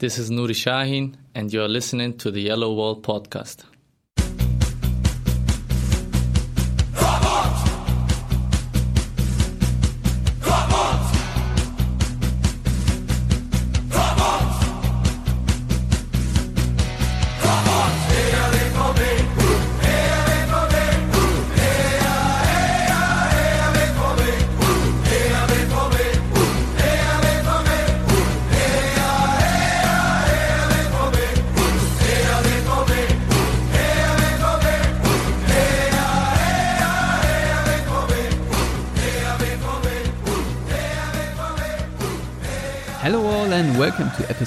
This is Nuri Sahin, and you're listening to the Yellow Wall podcast.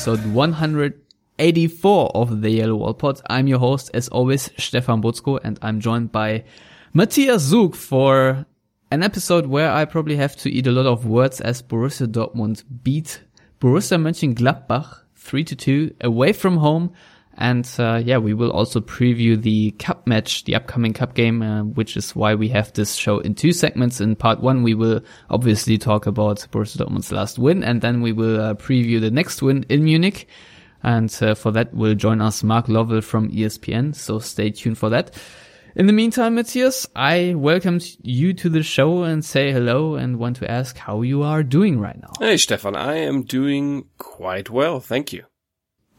Episode 184 of the Yellow Wall Pod. I'm your host as always, Stefan Buczko and I'm joined by Matthias Zug for an episode where I probably have to eat a lot of words as Borussia Dortmund beat Borussia Mönchengladbach 3 to 2 away from home. And uh, yeah, we will also preview the cup match, the upcoming cup game, uh, which is why we have this show in two segments. In part one, we will obviously talk about Borussia Dortmund's last win, and then we will uh, preview the next win in Munich. And uh, for that, will join us Mark Lovell from ESPN. So stay tuned for that. In the meantime, Matthias, I welcome you to the show and say hello and want to ask how you are doing right now. Hey, Stefan, I am doing quite well, thank you.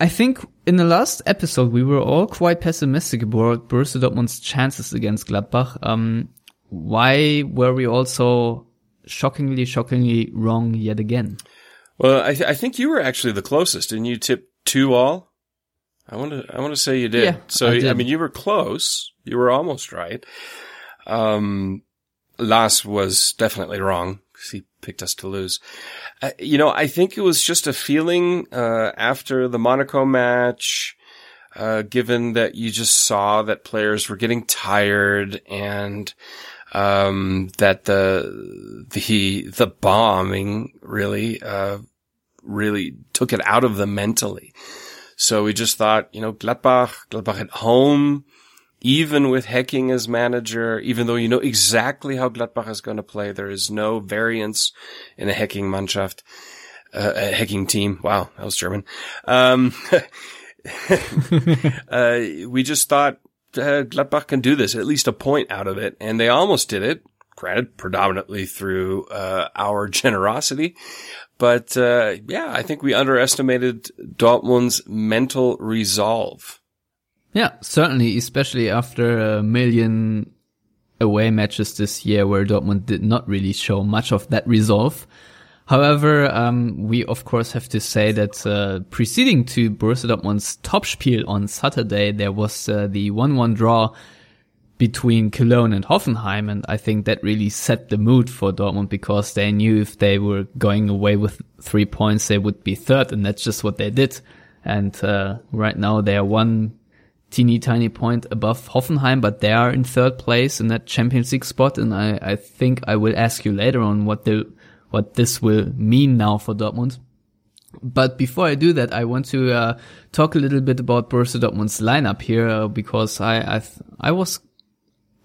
I think in the last episode we were all quite pessimistic about Borussia Dortmund's chances against Gladbach. Um, why were we also shockingly, shockingly wrong yet again? Well, I, th- I think you were actually the closest. Didn't you tip two all? I want to I want to say you did. Yeah, so I did. mean, you were close. You were almost right. Um, Lars was definitely wrong picked us to lose. Uh, you know, I think it was just a feeling uh, after the Monaco match. Uh, given that you just saw that players were getting tired and um, that the the the bombing really uh, really took it out of them mentally. So we just thought, you know, Gladbach, Gladbach at home, even with Hecking as manager, even though you know exactly how Gladbach is going to play, there is no variance in a Hecking Mannschaft, uh, a Hecking team. Wow, that was German. Um, uh, we just thought uh, Gladbach can do this, at least a point out of it, and they almost did it. Granted, predominantly through uh, our generosity, but uh, yeah, I think we underestimated Dortmund's mental resolve. Yeah, certainly, especially after a million away matches this year where Dortmund did not really show much of that resolve. However, um, we of course have to say that uh, preceding to Borussia Dortmund's Topspiel on Saturday, there was uh, the 1-1 draw between Cologne and Hoffenheim, and I think that really set the mood for Dortmund because they knew if they were going away with three points, they would be third, and that's just what they did. And uh, right now they are one teeny tiny point above Hoffenheim, but they are in third place in that Champions League spot. And I, I think I will ask you later on what the what this will mean now for Dortmund. But before I do that, I want to uh, talk a little bit about Borussia Dortmund's lineup here uh, because I I, I was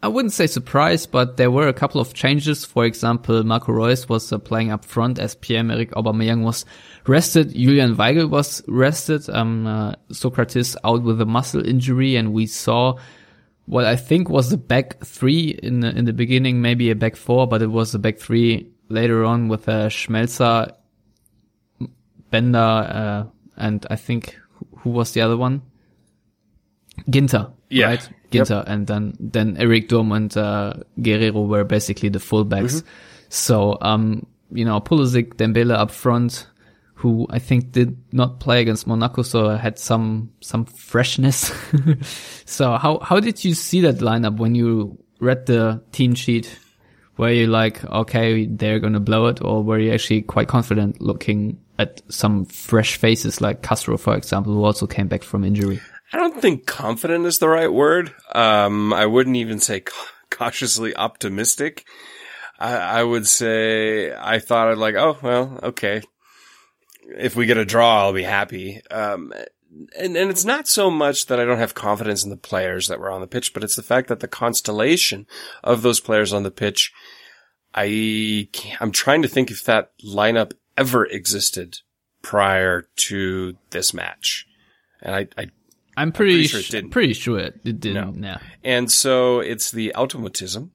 I wouldn't say surprised, but there were a couple of changes. For example, Marco Reus was uh, playing up front as Pierre-Emerick Aubameyang was rested. Julian Weigl was rested. Um, uh, Sokratis out with a muscle injury, and we saw what I think was the back three in the, in the beginning, maybe a back four, but it was a back three later on with uh, Schmelzer, Bender, uh, and I think who was the other one? Ginter, Yeah. right? Ginter, and then then Eric Durm and uh, Guerreiro were basically the fullbacks. So, um, you know, Pulisic, Dembele up front, who I think did not play against Monaco, so had some some freshness. so, how how did you see that lineup when you read the team sheet? Were you like, okay, they're gonna blow it, or were you actually quite confident looking at some fresh faces like Castro, for example, who also came back from injury? I don't think confident is the right word. Um, I wouldn't even say cautiously optimistic. I, I would say I thought I'd like, oh, well, okay. If we get a draw, I'll be happy. Um, and, and it's not so much that I don't have confidence in the players that were on the pitch, but it's the fact that the constellation of those players on the pitch, I, I'm trying to think if that lineup ever existed prior to this match. And I, I I'm pretty, pretty sure it didn't. pretty sure it, it didn't. Yeah. and so it's the automatism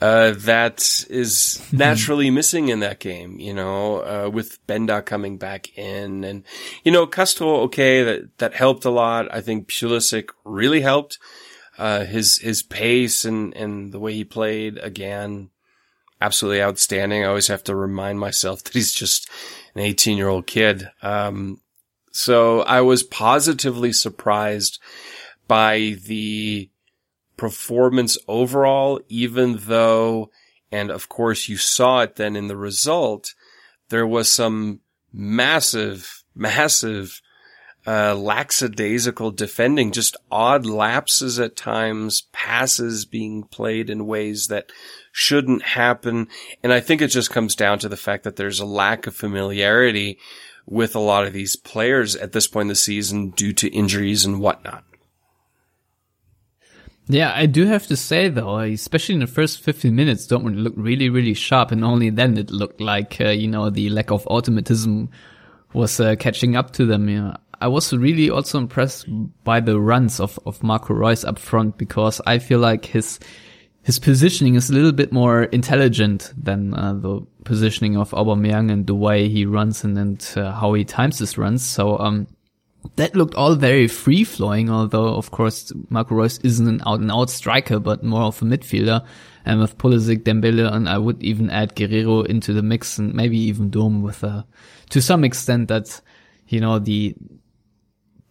uh, that is naturally missing in that game, you know, uh, with Bender coming back in and, you know, Castro, okay, that, that helped a lot. I think Pulisic really helped. Uh, his, his pace and, and the way he played again, absolutely outstanding. I always have to remind myself that he's just an 18 year old kid. Um, so I was positively surprised by the performance overall, even though, and of course you saw it then in the result, there was some massive, massive, uh, lackadaisical defending, just odd lapses at times, passes being played in ways that shouldn't happen. And I think it just comes down to the fact that there's a lack of familiarity with a lot of these players at this point in the season due to injuries and whatnot. Yeah, I do have to say though, especially in the first 15 minutes, Dortmund looked really, really sharp, and only then it looked like uh, you know the lack of automatism was uh, catching up to them. Yeah, I was really also impressed by the runs of of Marco Reus up front because I feel like his his positioning is a little bit more intelligent than uh, the positioning of Aubameyang and the way he runs and, and uh, how he times his runs. So um, that looked all very free flowing, although of course Marco Reus isn't an out and out striker, but more of a midfielder. And with Pulisic, Dembele, and I would even add Guerreiro into the mix and maybe even Durm with uh, to some extent that, you know, the,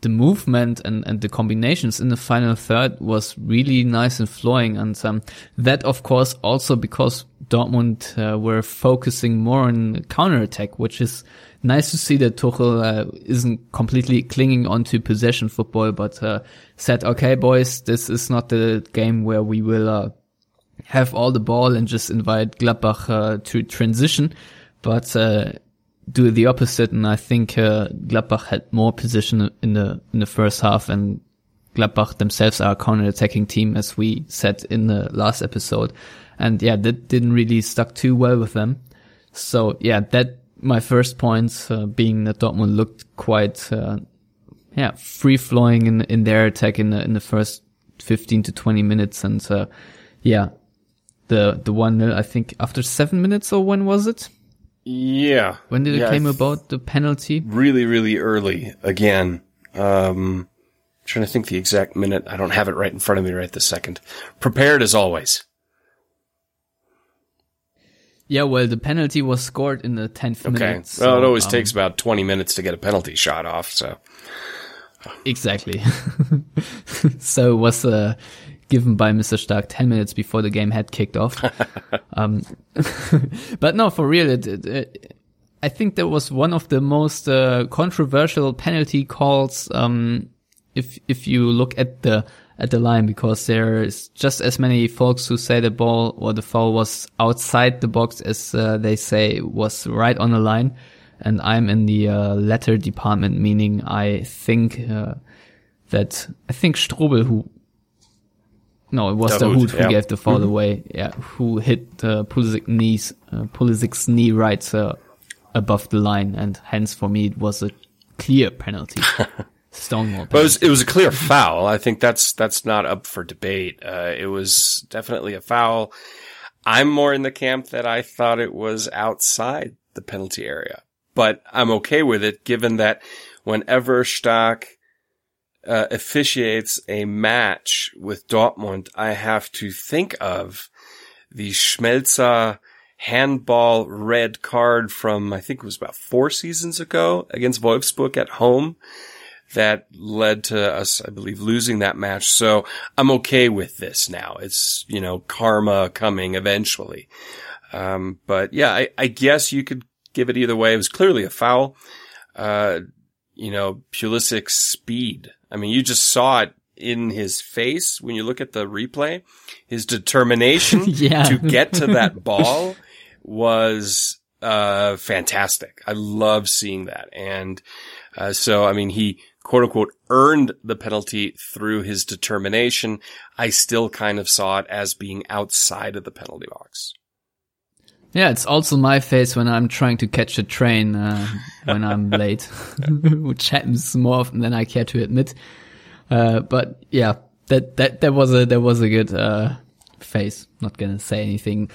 the movement and, and the combinations in the final third was really nice and flowing. And um, that, of course, also because Dortmund uh, were focusing more on counter attack, which is nice to see that Tuchel uh, isn't completely clinging onto possession football, but uh, said, "Okay, boys, this is not the game where we will uh, have all the ball and just invite Gladbach uh, to transition, but uh, do the opposite." And I think uh, Gladbach had more position in the in the first half, and Gladbach themselves are a counter-attacking team, as we said in the last episode. And yeah, that didn't really stuck too well with them. So yeah, that my first point uh, being that Dortmund looked quite uh, yeah free flowing in in their attack in the in the first 15 to 20 minutes and uh, yeah the the one I think after 7 minutes or when was it Yeah. when did it Yeah, came th- about the penalty Really, really early again. Um, trying to think the exact minute. I don't have it right in front of me right this second. Prepared as always. yeah well the penalty was scored in the 10th Okay. minute well, it always um, takes about 20 minutes to get a penalty shot off. So Exactly. so it was uh, given by Mr. Stark 10 minutes before the game had kicked off. um, but no, for real, it, it, it, I think that was one of the most uh, controversial penalty calls. Um, if if you look at the at the line, because there's just as many folks who say the ball or the foul was outside the box as uh, they say was right on the line and I'm in the uh, letter department, meaning I think uh, that I think Strobl who no, it was Dahoud, who yeah. gave the foul away. Yeah, who hit uh, Pulisic knees, uh, Pulisic's knee right uh, above the line, and hence for me it was a clear penalty, Stonewall. But it was, it was a clear foul. I think that's, that's not up for debate. Uh, it was definitely a foul. I'm more in the camp that I thought it was outside the penalty area, but I'm okay with it given that whenever Stark uh, officiates a match with Dortmund, I have to think of the Schmelzer handball red card from, I think it was about four seasons ago against Wolfsburg at home that led to us, I believe, losing that match. So I'm okay with this now. It's, you know, karma coming eventually. Um, but yeah, I, I guess you could give it either way. It was clearly a foul. Uh, you know, Pulisic's speed. I mean, you just saw it in his face when you look at the replay. His determination Yeah. to get to that ball was, uh, fantastic. I love seeing that. And, uh, so, I mean, he quote unquote earned the penalty through his determination. I still kind of saw it as being outside of the penalty box. Yeah, it's also my face when I'm trying to catch a train uh, when I'm late, which happens more often than I care to admit. Uh, but yeah, that that that was a that was a good uh, face. Not gonna say anything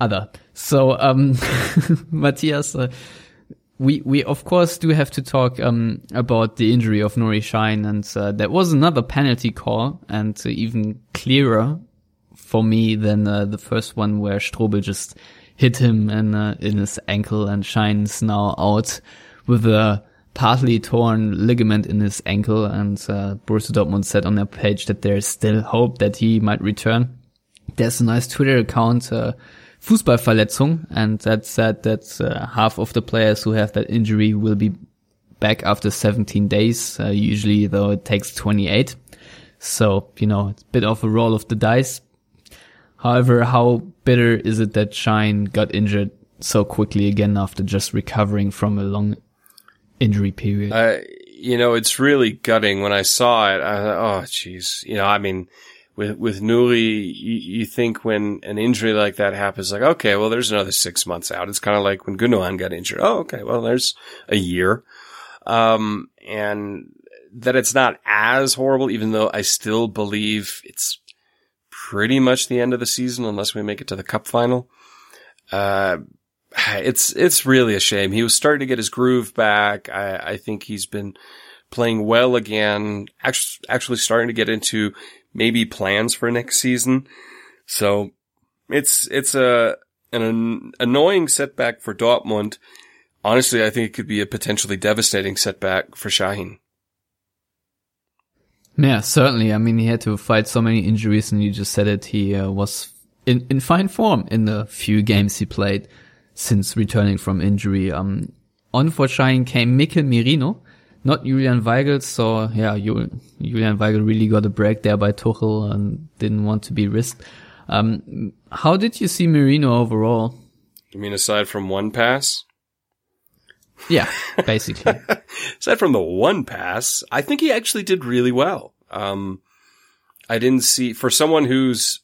other. So, um, Matthias, uh, we we of course do have to talk um, about the injury of Nuri Sahin, and uh, that was another penalty call, and uh, even clearer for me than uh, the first one where Strobl just hit him in uh, in his ankle, and Sahin's now out with a partly torn ligament in his ankle, and uh, Borussia Dortmund said on their page that there is still hope that he might return. There's a nice Twitter account. Uh, Fußballverletzung, and that said that uh, half of the players who have that injury will be back after 17 days. Uh, usually, though, it takes 28. So, you know, it's a bit of a roll of the dice. However, how bitter is it that Sahin got injured so quickly again after just recovering from a long injury period? Uh, you know, it's really gutting when I saw it. I thought, oh, jeez. You know, I mean, with with Nuri, you, you, think when an injury like that happens, like okay, well, there's another six months out. It's kind of like when Gundogan got injured. Oh, okay, well, there's a year, um, and that it's not as horrible, even though I still believe it's pretty much the end of the season unless we make it to the cup final. Uh, it's it's really a shame. He was starting to get his groove back. I, I think he's been playing well again. Actually, actually starting to get into maybe plans for next season. So it's, it's a, an annoying setback for Dortmund. Honestly, I think it could be a potentially devastating setback for Sahin. Yeah, certainly. I mean, he had to fight so many injuries, and you just said it. He uh, was in in fine form in the few games he played since returning from injury. Um, on for Sahin came Mikel Merino, not Julian Weigl. So yeah, Julian Weigl really got a break there by Tuchel and didn't want to be risked. Um, how did you see Merino overall? You mean aside from one pass? Yeah, basically. aside from the one pass, I think he actually did really well. Um, I didn't see for someone who's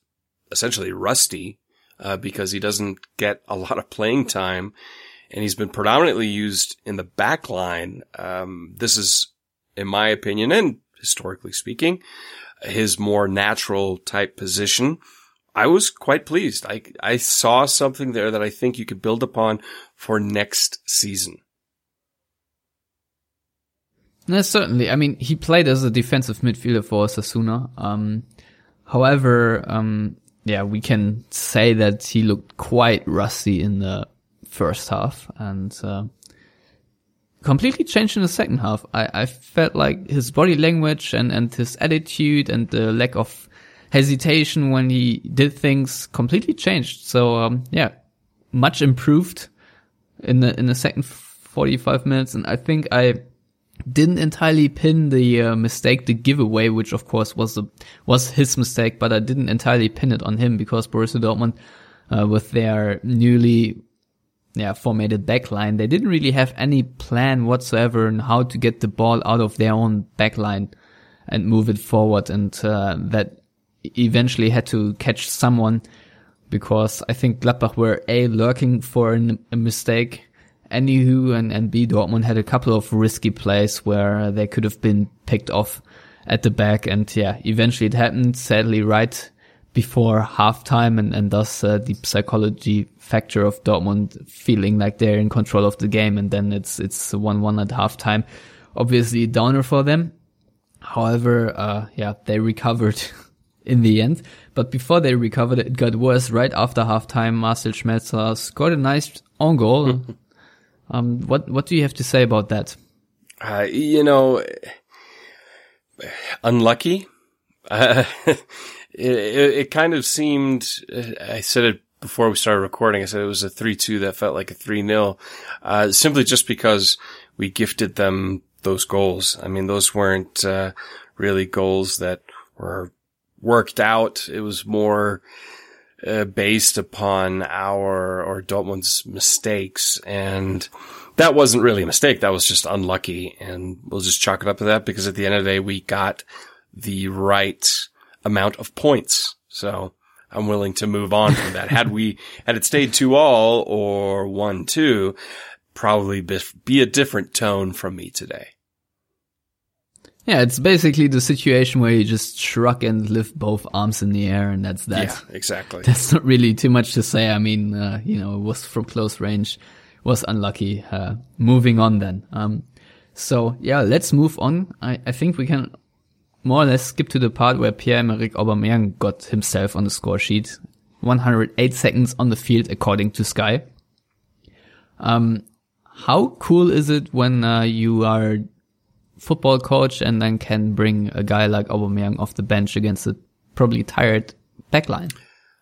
essentially rusty uh, because he doesn't get a lot of playing time and he's been predominantly used in the back line. Um, this is, in my opinion, and historically speaking, his more natural type position. I was quite pleased. I, I saw something there that I think you could build upon for next season. No, certainly. I mean, he played as a defensive midfielder for Osasuna. Um, however, um, yeah, we can say that he looked quite rusty in the first half and uh, completely changed in the second half. I, I felt like his body language and, and his attitude and the lack of hesitation when he did things completely changed. So um, yeah, much improved in the in the second 45 minutes, and I think I didn't entirely pin the uh, mistake, the giveaway, which of course was the was his mistake, but I didn't entirely pin it on him because Borussia Dortmund, uh, with their newly yeah, formatted backline. They didn't really have any plan whatsoever on how to get the ball out of their own backline and move it forward. And uh, that eventually had to catch someone because I think Gladbach were A, lurking for an, a mistake. Anywho, and, and B, Dortmund had a couple of risky plays where they could have been picked off at the back. And yeah, eventually it happened. Sadly, right before halftime and, and thus uh, the psychology factor of Dortmund feeling like they're in control of the game and then it's it's one one at halftime. Obviously a downer for them. However, uh, yeah, they recovered in the end. But before they recovered, it got worse. Right after halftime, Marcel Schmelzer scored a nice own goal. um, what what do you have to say about that? Uh, you know, unlucky. Uh, it, it, kind of seemed, I said it before we started recording, I said it was a 3-2 that felt like a 3-0, uh, simply just because we gifted them those goals. I mean, those weren't, uh, really goals that were worked out. It was more, uh, based upon our or Dortmund's mistakes. And that wasn't really a mistake. That was just unlucky. And we'll just chalk it up to that because at the end of the day, we got the right amount of points. So I'm willing to move on from that. had we, had it stayed two all or one two, probably be a different tone from me today. Yeah, it's basically the situation where you just shrug and lift both arms in the air, and that's that. Yeah, exactly. That's not really too much to say. I mean, uh, you know, it was from close range, was unlucky. Uh, moving on then. Um, so yeah, let's move on. I, I think we can more or less skip to the part where Pierre-Emerick Aubameyang got himself on the score sheet. 108 seconds on the field according to Sky. Um, how cool is it when uh, you are football coach and then can bring a guy like Aubameyang off the bench against a probably tired backline?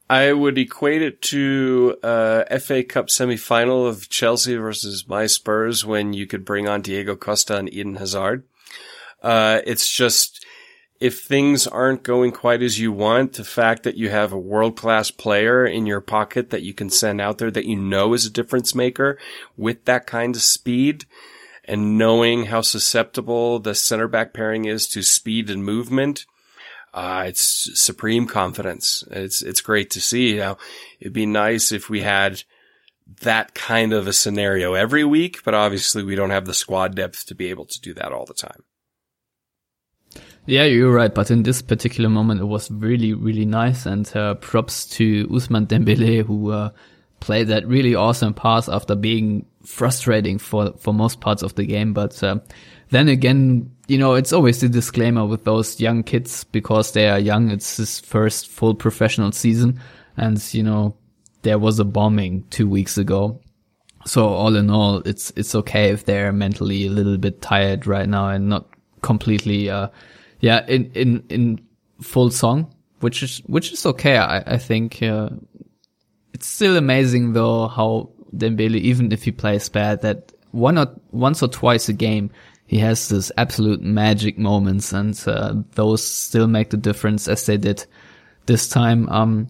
I would equate it to a uh, FA Cup semi-final of Chelsea versus my Spurs when you could bring on Diego Costa and Eden Hazard. Uh, it's just, if things aren't going quite as you want, the fact that you have a world-class player in your pocket that you can send out there that you know is a difference maker with that kind of speed and knowing how susceptible the center back pairing is to speed and movement, uh, it's supreme confidence. It's, it's great to see. Now, it'd be nice if we had that kind of a scenario every week, but obviously we don't have the squad depth to be able to do that all the time. Yeah, you're right. But in this particular moment, it was really, really nice. And uh, props to Ousmane Dembele, who uh, played that really awesome pass after being frustrating for for most parts of the game. But uh, then again, you know, it's always the disclaimer with those young kids because they are young. It's his first full professional season, and you know, there was a bombing two weeks ago. So all in all, it's it's okay if they're mentally a little bit tired right now and not completely uh yeah, in in in full song, which is which is okay. I I think uh, it's still amazing though how Dembele, even if he plays bad, that one or once or twice a game he has this absolute magic moments, and uh, those still make the difference as they did this time. Um,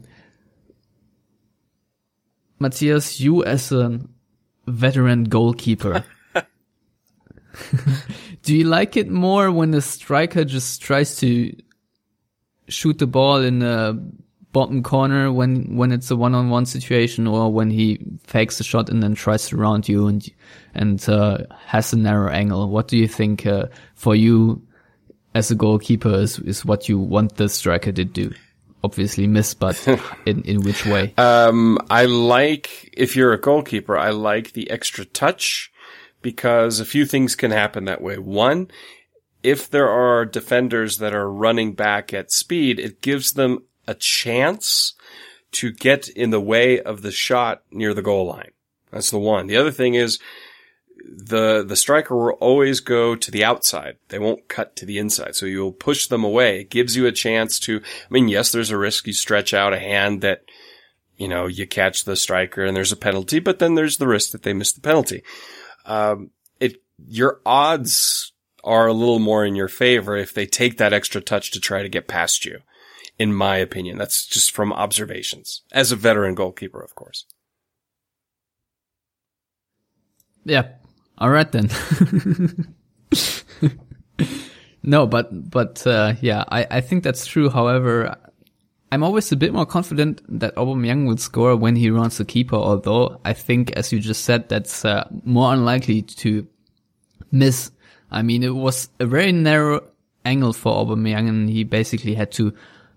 Matthias, you as a veteran goalkeeper. Do you like it more when the striker just tries to shoot the ball in the bottom corner when when it's a one-on-one situation, or when he fakes a shot and then tries to round you and and uh, has a narrow angle? What do you think uh, for you as a goalkeeper is is what you want the striker to do? Obviously miss, but in in which way? Um, I like if you're a goalkeeper, I like the extra touch because a few things can happen that way. One, if there are defenders that are running back at speed, it gives them a chance to get in the way of the shot near the goal line. That's the one. The other thing is the, the striker will always go to the outside. They won't cut to the inside. So you'll push them away. It gives you a chance to, I mean, yes, there's a risk you stretch out a hand that, you know, you catch the striker and there's a penalty, but then there's the risk that they miss the penalty um, it your odds are a little more in your favor if they take that extra touch to try to get past you. In my opinion, that's just from observations as a veteran goalkeeper, of course. Yeah. All right then. no, but but uh, yeah, I I think that's true. However, I'm always a bit more confident that Aubameyang will score when he runs the keeper, although I think, as you just said, that's uh, more unlikely to miss. I mean, it was a very narrow angle for Aubameyang, and he basically had to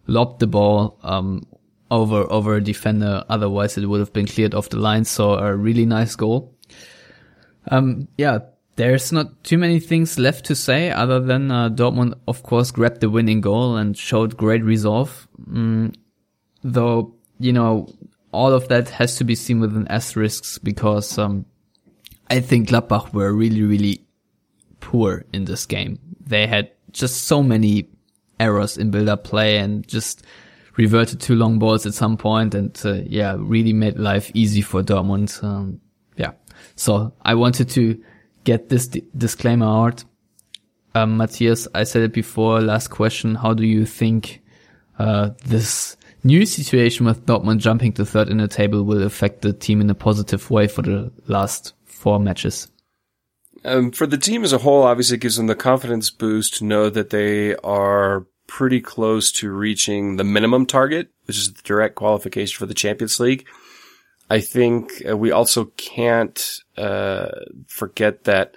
lob the ball um, over over a defender. Otherwise, it would have been cleared off the line. So a really nice goal. Um, yeah, there's not too many things left to say other than uh, Dortmund, of course, grabbed the winning goal and showed great resolve. Mm, though, you know, all of that has to be seen with an asterisk because um, I think Gladbach were really, really poor in this game. They had just so many errors in build-up play and just reverted to long balls at some point and uh, yeah, really made life easy for Dortmund. Um, yeah. So I wanted to get this disclaimer out. Um, Matthias, I said it before. Last question. How do you think, uh, this new situation with Dortmund jumping to third in the table will affect the team in a positive way for the last four matches? Um, for the team as a whole, obviously it gives them the confidence boost to know that they are pretty close to reaching the minimum target, which is the direct qualification for the Champions League. I think uh, we also can't uh, forget that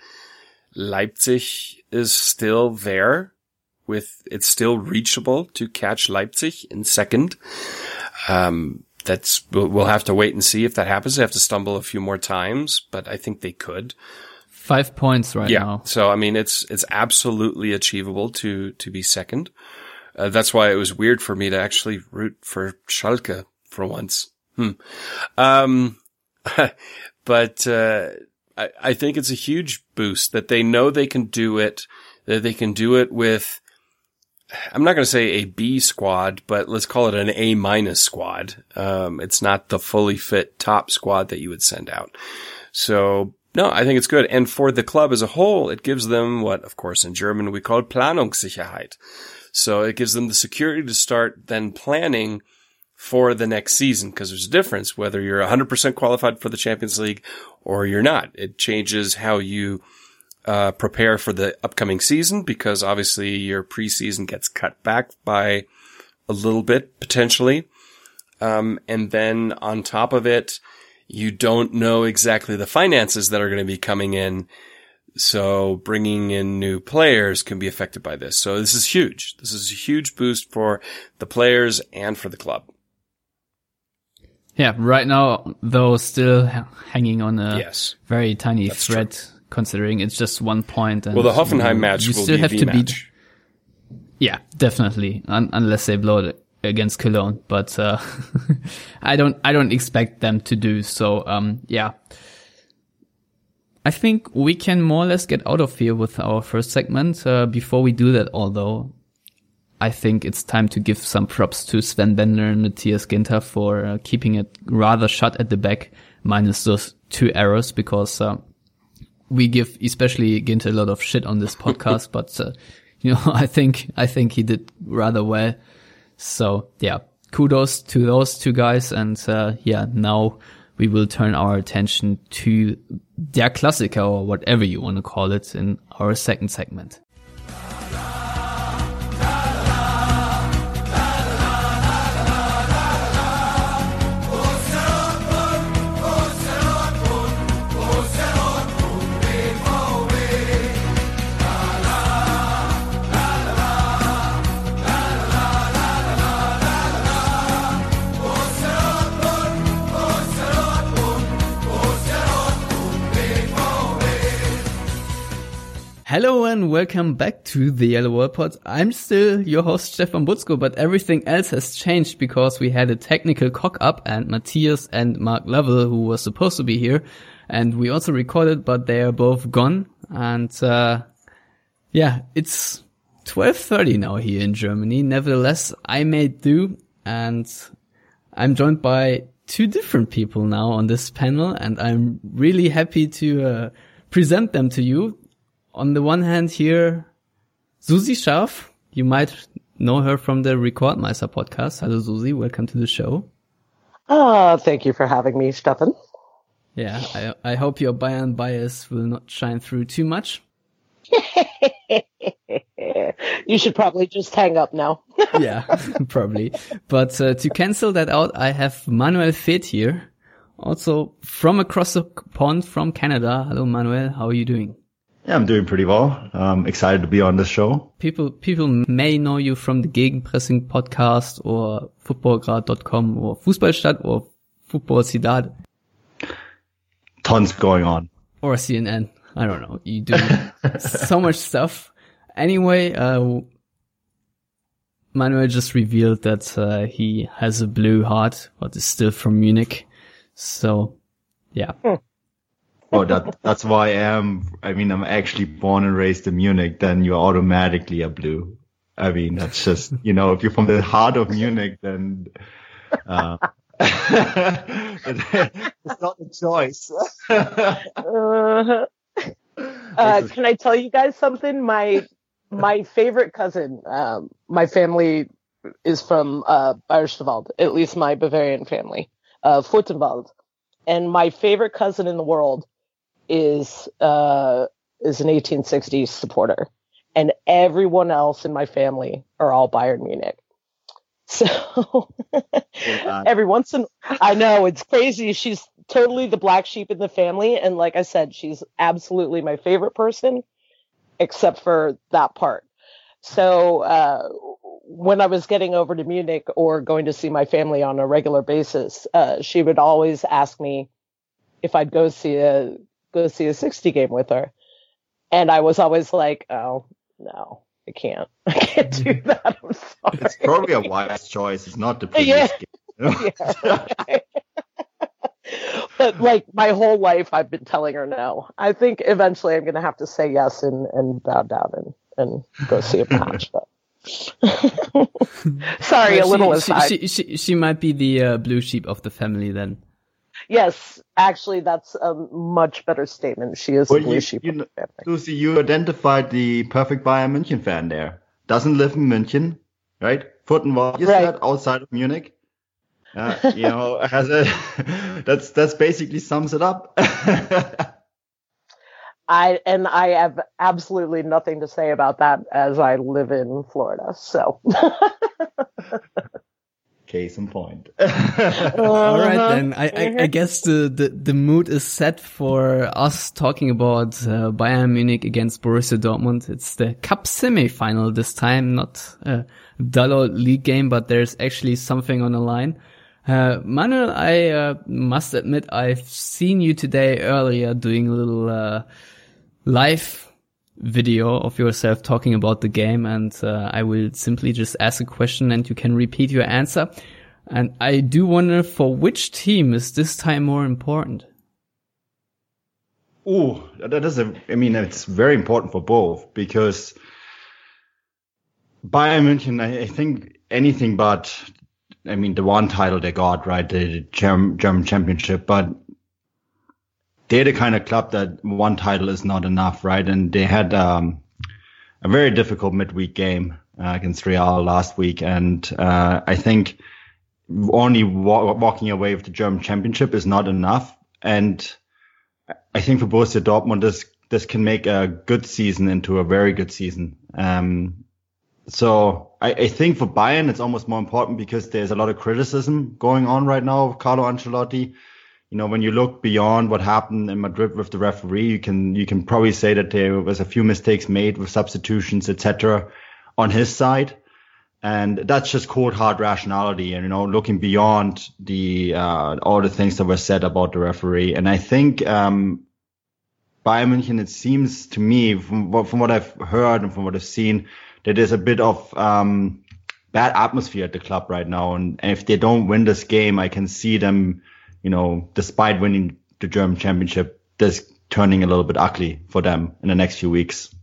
Leipzig is still there with it's still reachable to catch Leipzig in second. Um, that's we'll have to wait and see if that happens. They have to stumble a few more times, but I think they could. Five points right yeah. now. So I mean, it's it's absolutely achievable to to be second. Uh, that's why it was weird for me to actually root for Schalke for once. Hmm. Um, but uh, I, I think it's a huge boost that they know they can do it. That they can do it with I'm not going to say a B squad, but let's call it an A minus squad. Um, it's not the fully fit top squad that you would send out. So no, I think it's good. And for the club as a whole, it gives them what, of course, in German we call Planungssicherheit. So it gives them the security to start then planning for the next season because there's a difference whether you're 100% qualified for the Champions League or you're not. It changes how you uh, prepare for the upcoming season because obviously your preseason gets cut back by a little bit potentially. Um, and then on top of it, you don't know exactly the finances that are going to be coming in. So bringing in new players can be affected by this. So this is huge. This is a huge boost for the players and for the club. Yeah, right now, though, still hanging on a yes. very tiny That's thread. True considering it's just one point. And well, the Hoffenheim match you still have to beat. Yeah, definitely, Un- unless they blow it against Cologne. But uh, I don't, I don't expect them to do so. Um, yeah, I think we can more or less get out of here with our first segment. Uh, before we do that, although. I think it's time to give some props to Sven Bender and Matthias Ginter for uh, keeping it rather shut at the back, minus those two errors, because uh, we give especially Ginter a lot of shit on this podcast, but uh, you know, I think I think he did rather well. So yeah, kudos to those two guys, and uh, yeah, now we will turn our attention to Der Klassiker or whatever you want to call it in our second segment. Hello and welcome back to the Yellow Wall Pod. I'm still your host Stefan Buczko, but everything else has changed because we had a technical cock up and Matthias and Mark Lovell, who was supposed to be here, and we also recorded, but they are both gone. And uh, yeah, it's 12:30 now here in Germany. Nevertheless, I made do, and I'm joined by two different people now on this panel, and I'm really happy to uh, present them to you on the one hand here, Susi Scharf, you might know her from the Record Rekordmeister podcast. Hello, Susi. Welcome to the show. Ah, thank you for having me, Stefan. Yeah, I, I hope your Bayern bias will not shine through too much. you should probably just hang up now. yeah, probably. But uh, to cancel that out, I have Manuel Veth here, also from across the pond from Canada. Hello, Manuel. How are you doing? Yeah, I'm doing pretty well. I'm excited to be on this show. People, people may know you from the Gegenpressing podcast or futbolgrad.com or Fußballstadt or Football Ciudad. Tons going on. Or CNN. I don't know. You do so much stuff. Anyway, uh, Manuel just revealed that uh, he has a blue heart, but is still from Munich. So, yeah. Hmm oh, that that's why I am. I mean, I'm actually born and raised in Munich. Then you're automatically a blue. I mean, that's just you know, if you're from the heart of Munich, then uh, it's not a choice. uh, uh, can I tell you guys something? My my favorite cousin, um, my family is from uh, at least my Bavarian family, uh, Furtenwald. And my favorite cousin in the world is uh, is an 1860s supporter, and everyone else in my family are all Bayern Munich. So every once in I know it's crazy. She's totally the black sheep in the family, and like I said, she's absolutely my favorite person, except for that part. So uh, when I was getting over to Munich or going to see my family on a regular basis, uh, she would always ask me if I'd go see a go see a 60 game with her, and I was always like, "Oh no, I can't. I can't do that. I'm sorry." It's probably a wise choice. It's not the previous yeah. game. yeah, but like my whole life, I've been telling her no. I think eventually I'm going to have to say yes and, and bow down and, and go see a match. But sorry, a little she, aside. She, she, she might be the uh, blue sheep of the family then. Yes, actually, that's a much better statement. She is Well, you, sheep you know. Lucy, you identified the perfect Bayern München fan there. Doesn't live in München, right? Furtenwald, you Right. said, outside of Munich. Uh, you know, has a that's that's basically sums it up. I and I have absolutely nothing to say about that as I live in Florida. So Case in point. All Uh-huh. then. I, I, I guess the, the, the mood is set for us talking about uh, Bayern Munich against Borussia Dortmund. It's the cup semi-final this time, not a dull old league game, but there's actually something on the line. Uh, Manuel, I uh, must admit I've seen you today earlier doing a little uh, live video of yourself talking about the game and uh, I will simply just ask a question and you can repeat your answer. And I do wonder for which team is this time more important? Oh, that is a. I mean, it's very important for both because Bayern München. I, I think anything but. I mean, the one title they got, right, the German Championship, but they're the kind of club that one title is not enough, right? And they had um, a very difficult midweek game uh, against Real last week, and uh, I think only wa- walking away with the German Championship is not enough, and I think for Borussia Dortmund, this this can make a good season into a very good season. Um, so I, I think for Bayern, it's almost more important because there's a lot of criticism going on right now of Carlo Ancelotti. You know, when you look beyond what happened in Madrid with the referee, you can you can probably say that there was a few mistakes made with substitutions, etc., on his side. And that's just cold hard rationality and, you know, looking beyond the, uh, all the things that were said about the referee. And I think, um, Bayern München, it seems to me from what, from what I've heard and from what I've seen, that there's a bit of, um, bad atmosphere at the club right now. And if they don't win this game, I can see them, you know, despite winning the German championship, this turning a little bit ugly for them in the next few weeks.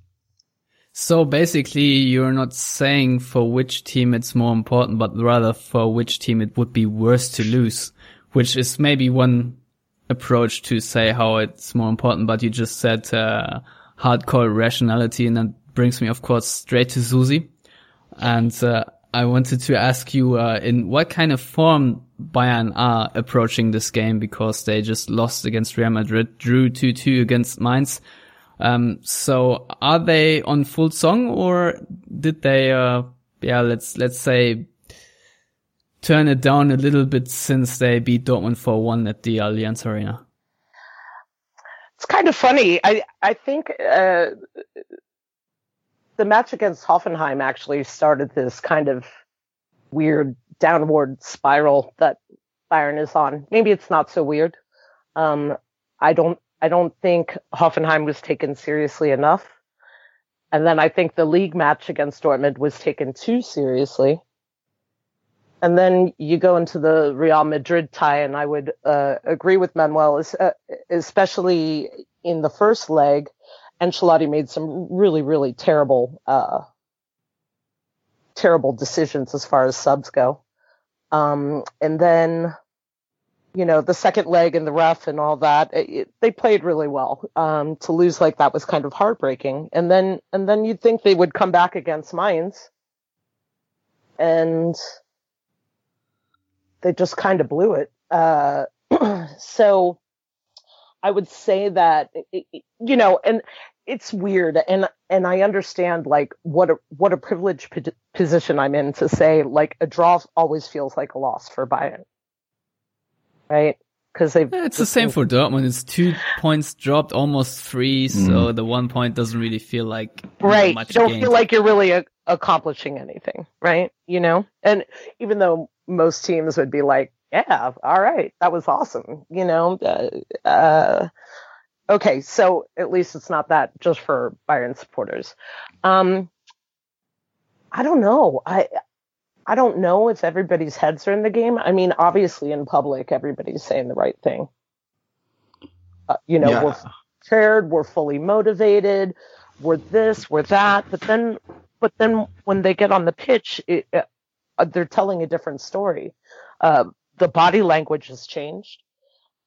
So basically, you're not saying for which team it's more important, but rather for which team it would be worse to lose, which is maybe one approach to say how it's more important. But you just said uh, hardcore rationality, and that brings me, of course, straight to Susie. And uh, I wanted to ask you uh, in what kind of form Bayern are approaching this game because they just lost against Real Madrid, drew 2-2 against Mainz. Um, so are they on full song or did they, uh, yeah, let's, let's say turn it down a little bit since they beat Dortmund 4-1 at the Allianz Arena? It's kind of funny. I I think uh, the match against Hoffenheim actually started this kind of weird downward spiral that Bayern is on. Maybe it's not so weird. Um, I don't I don't think Hoffenheim was taken seriously enough. And then I think the league match against Dortmund was taken too seriously. And then you go into the Real Madrid tie, and I would uh, agree with Manuel, uh, especially in the first leg. Ancelotti made some really, really terrible, uh, terrible decisions as far as subs go. Um, and then, you know, the second leg and the ref and all that, it, it- they played really well. Um, to lose like that was kind of heartbreaking. And then, and then you'd think they would come back against Mainz. And they just kind of blew it. Uh, so I would say that, you know, and it's weird and and I understand like what a what a privileged p- position I'm in to say like a draw always feels like a loss for Bayern. Right? Cuz they've yeah, It's the same for Dortmund. It's two points dropped, almost 3, mm. so the one point doesn't really feel like Right. Much you don't gained. feel like you're really a- accomplishing anything, right? You know? And even though most teams would be like, yeah, all right, that was awesome, you know, uh, uh okay, so at least it's not that just for Bayern supporters. Um, I don't know. I I don't know if everybody's heads are in the game. I mean, obviously in public, everybody's saying the right thing. Uh, you know, yeah. we're prepared, we're fully motivated, we're this, we're that. But then, but then when they get on the pitch, it, uh, they're telling a different story. Uh, the body language has changed.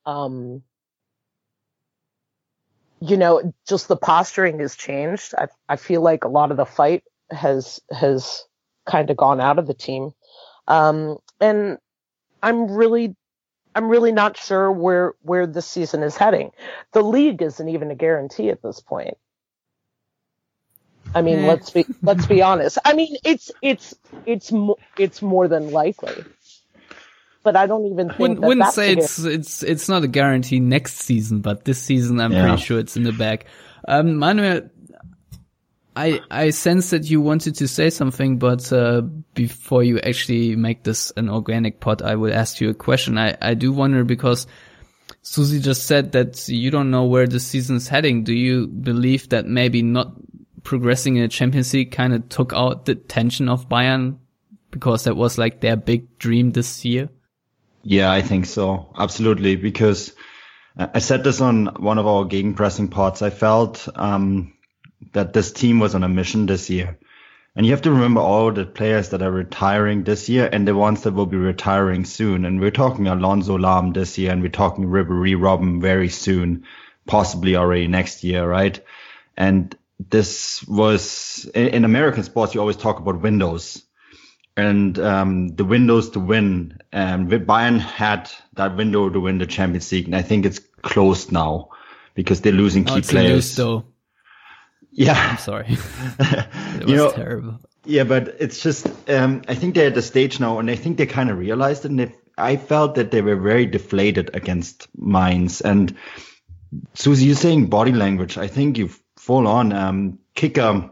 Um, you know, just the posturing has changed. I, I feel like a lot of the fight has, has kind of gone out of the team. Um, and I'm really, I'm really not sure where, where this season is heading. The league isn't even a guarantee at this point. I mean, let's be, let's be honest. I mean, it's, it's, it's, mo- it's more than likely. But I don't even think Wouldn't, that wouldn't that's say it's it's it's not a guarantee next season, but this season I'm Yeah. pretty sure it's in the bag. Um, Manuel, I I sense that you wanted to say something, but uh, before you actually make this an organic pot, I will ask you a question. I I do wonder because Susie just said that you don't know where the season's heading. Do you believe that maybe not progressing in the Champions League kind of took out the tension of Bayern because that was like their big dream this year? Yeah, I think so. Absolutely. Because uh, I said this on one of our gegenpressing pods. I felt, um, that this team was on a mission this year. And you have to remember all the players that are retiring this year and the ones that will be retiring soon. And we're talking Alonso Lahm this year and we're talking Ribery Robben very soon, possibly already next year, right? And this was in American sports, you always talk about windows and um, the windows to win. And Bayern had that window to win the Champions League, and I think it's closed now because they're losing key Oh, players. though. Yeah, I'm sorry. it was You know- terrible. yeah, but it's just um, I think they're at the stage now, and I think they kind of realized it. And they, I felt that they were very deflated against Mainz. And Susie, you're saying body language. I think you've full on. Um, Kicker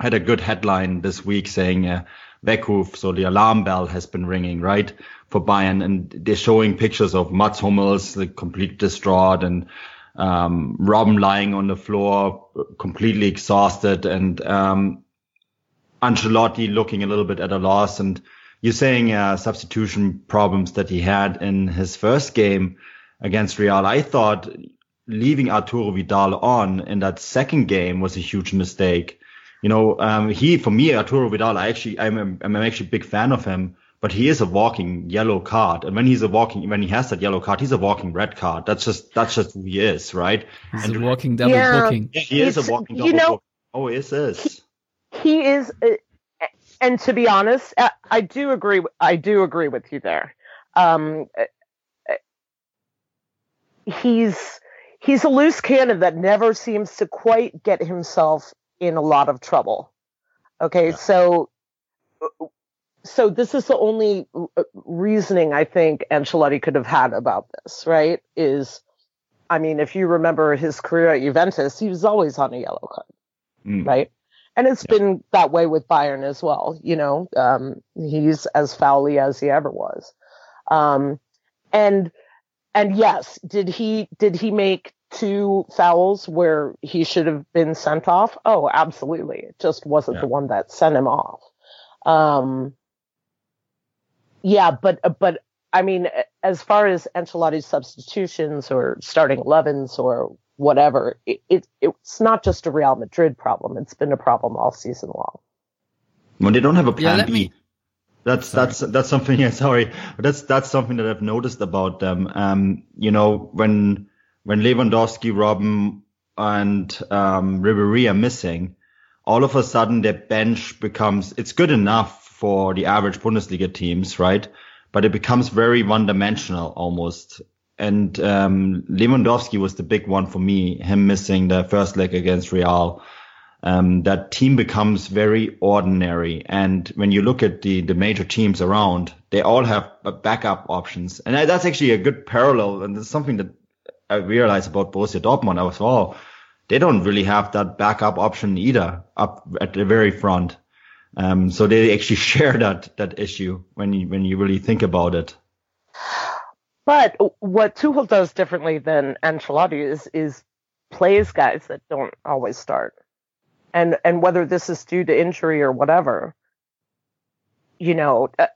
had a good headline this week saying uh, Weckruf, so the alarm bell has been ringing, right, for Bayern, and they're showing pictures of Mats Hummels, like completely distraught, and um, Robben lying on the floor, completely exhausted, and um, Ancelotti looking a little bit at a loss. And you're saying uh, substitution problems that he had in his first game against Real. I thought leaving Arturo Vidal on in that second game was a huge mistake. You know, um, he, for me, Arturo Vidal, I actually, I'm, a, I'm actually a big fan of him, but he is a walking yellow card. And when he's a walking, when he has that yellow card, he's a walking red card. That's just, that's just who he is, right? It's a walking double Yeah. booking. Yeah, he is a walking you double know- book. Oh, it is. he is uh, and to be honest I- i do agree i do agree with you there um uh, uh, he's he's a loose cannon that never seems to quite get himself in a lot of trouble okay so so this is the only uh, reasoning i think Ancelotti could have had about this right is i mean if you remember his career at juventus he was always on a yellow card Mm. right? And it's been that way with Bayern as well. You know, um, he's as foully as he ever was. Um, and and yes, did he did he make two fouls where he should have been sent off? Oh, absolutely. It just wasn't Yeah. the one that sent him off. Um, yeah, but but I mean, as far as Ancelotti's substitutions or starting 11s or whatever, it, it it's not just a Real Madrid problem. It's been a problem all season long. When they don't have a plan let B. me- That's that's that's something. Yeah, sorry, but that's that's something that I've noticed about them. Um, you know, when when Lewandowski, Robben, and um, Ribery are missing, all of a sudden their bench becomes it's good enough for the average Bundesliga teams, right? But it becomes very one-dimensional almost. and um, Lewandowski was the big one for me. Him missing the first leg against Real. Um, that team becomes very ordinary. And when you look at the, the major teams around, they all have backup options. And that's actually a good parallel. And it's something that I realized about Borussia Dortmund as well. They don't really have that backup option either up at the very front. Um, so they actually share that, that issue when you, when you really think about it. But what Tuchel does differently than Ancelotti is, is plays guys that don't always start and and whether this is due to injury or whatever, you know, uh,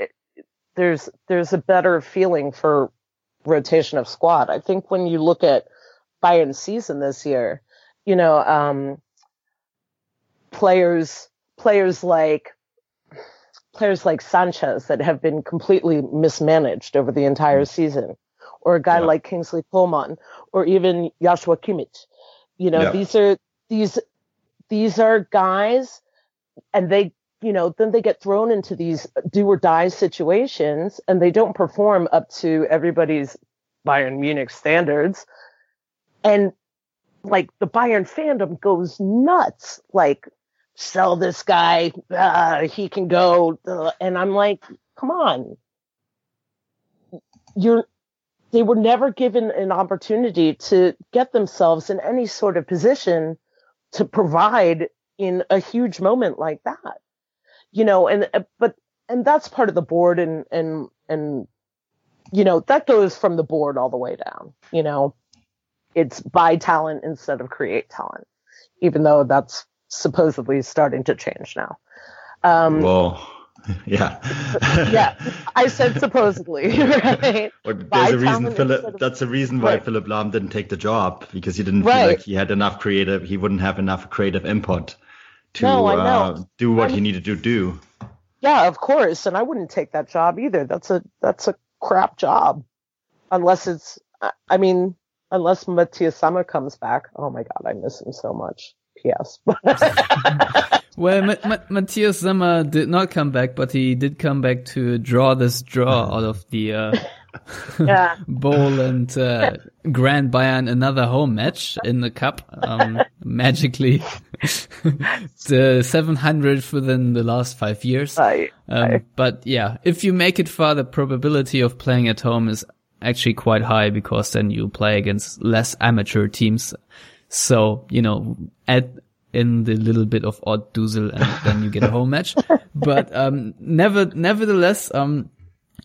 there's there's a better feeling for rotation of squad. I think when you look at Bayern's season this year, you know, um, players players like players like Sanchez that have been completely mismanaged over the entire mm. season, or a guy yeah. like Kingsley Coman, or even Joshua Kimmich. You know, yeah. these are these these are guys and they you know then they get thrown into these do or die situations and they don't perform up to everybody's bayern munich standards. And like the bayern fandom goes nuts like sell this guy uh, he can go uh, and i'm like come on. You're they were never given an opportunity to get themselves in any sort of position to provide in a huge moment like that you know and uh, but and that's part of the board and and and you know that goes from the board all the way down you know it's buy talent instead of create talent even though that's supposedly starting to change now um well yeah. yeah. I said supposedly, right? there's a reason Philipp that's a reason why right. Philipp Lahm didn't take the job because he didn't right. feel like he had enough creative he wouldn't have enough creative input to no, uh, do what I'm, he needed to do. Yeah, of course. And I wouldn't take that job either. That's a that's a crap job. Unless it's I mean, unless Matthias Sammer comes back. Oh my god, I miss him so much. P.S. Well, Ma- Ma- Matthias Sammer did not come back, but he did come back to draw this draw out of the uh, yeah. bowl and uh, Grand Bayern another home match in the cup. Um, magically, the 700th within the last five years. Um, but yeah, if you make it far, the probability of playing at home is actually quite high because then you play against less amateur teams. So, you know, at in the little bit of odd doozle and then you get a home match. But, um, never, nevertheless, um,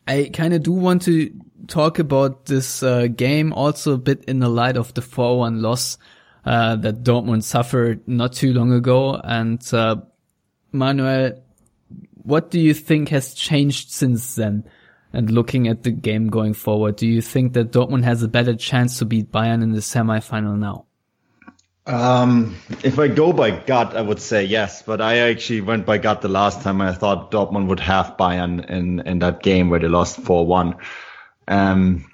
I kind of do want to talk about this, uh, game also a bit in the light of the 4-1 loss, uh, that Dortmund suffered not too long ago. And, uh, Manuel, what do you think has changed since then? And looking at the game going forward, do you think that Dortmund has a better chance to beat Bayern in the semifinal now? Um, if I go by gut, I would say yes, but I actually went by gut the last time. I thought Dortmund would have Bayern in, in that game where they lost 4-1. Um,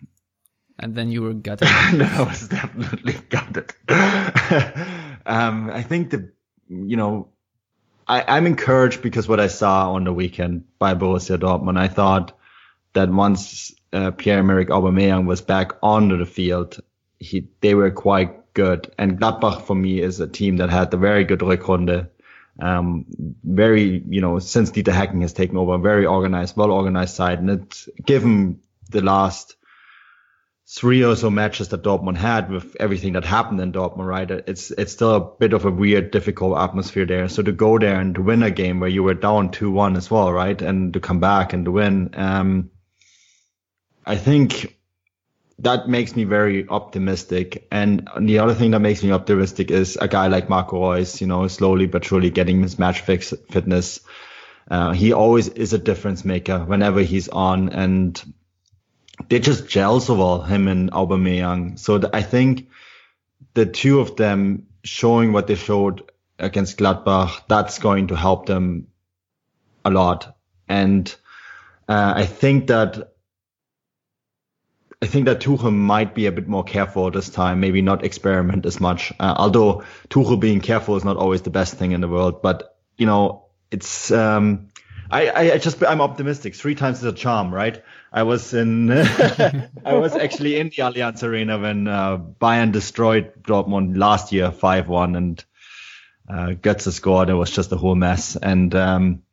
and then you were gutted. no, I was definitely gutted. um, I think the, you know, I, I'm encouraged because what I saw on the weekend by Borussia Dortmund, I thought that once uh, Pierre-Emerick Aubameyang was back onto the field, he, they were quite good. And Gladbach for me is a team that had a very good Rückrunde. Um, very, you know, since Dieter Hecking has taken over, very organized, well organized side. And it's given the last three or so matches that Dortmund had with everything that happened in Dortmund, right? It's, it's still a bit of a weird, difficult atmosphere there. So to go there and to win a game where you were down 2-1 as well, right? And to come back and to win, um, I think that makes me very optimistic. And the other thing that makes me optimistic is a guy like Marco Reus, you know, slowly but surely getting his match fix, fitness. Uh, he always is a difference maker whenever he's on and they just gel so well, him and Aubameyang. So th- I think the two of them showing what they showed against Gladbach, that's going to help them a lot. And uh, I think that I think that Tuchel might be a bit more careful this time, maybe not experiment as much. Uh, although Tuchel being careful is not always the best thing in the world, but you know, it's, um, I, I just I'm optimistic. Three times is a charm, right? I was in I was actually in the Allianz Arena when uh, Bayern destroyed Dortmund last year, five one, and uh, Götze scored. It was just a whole mess, and um,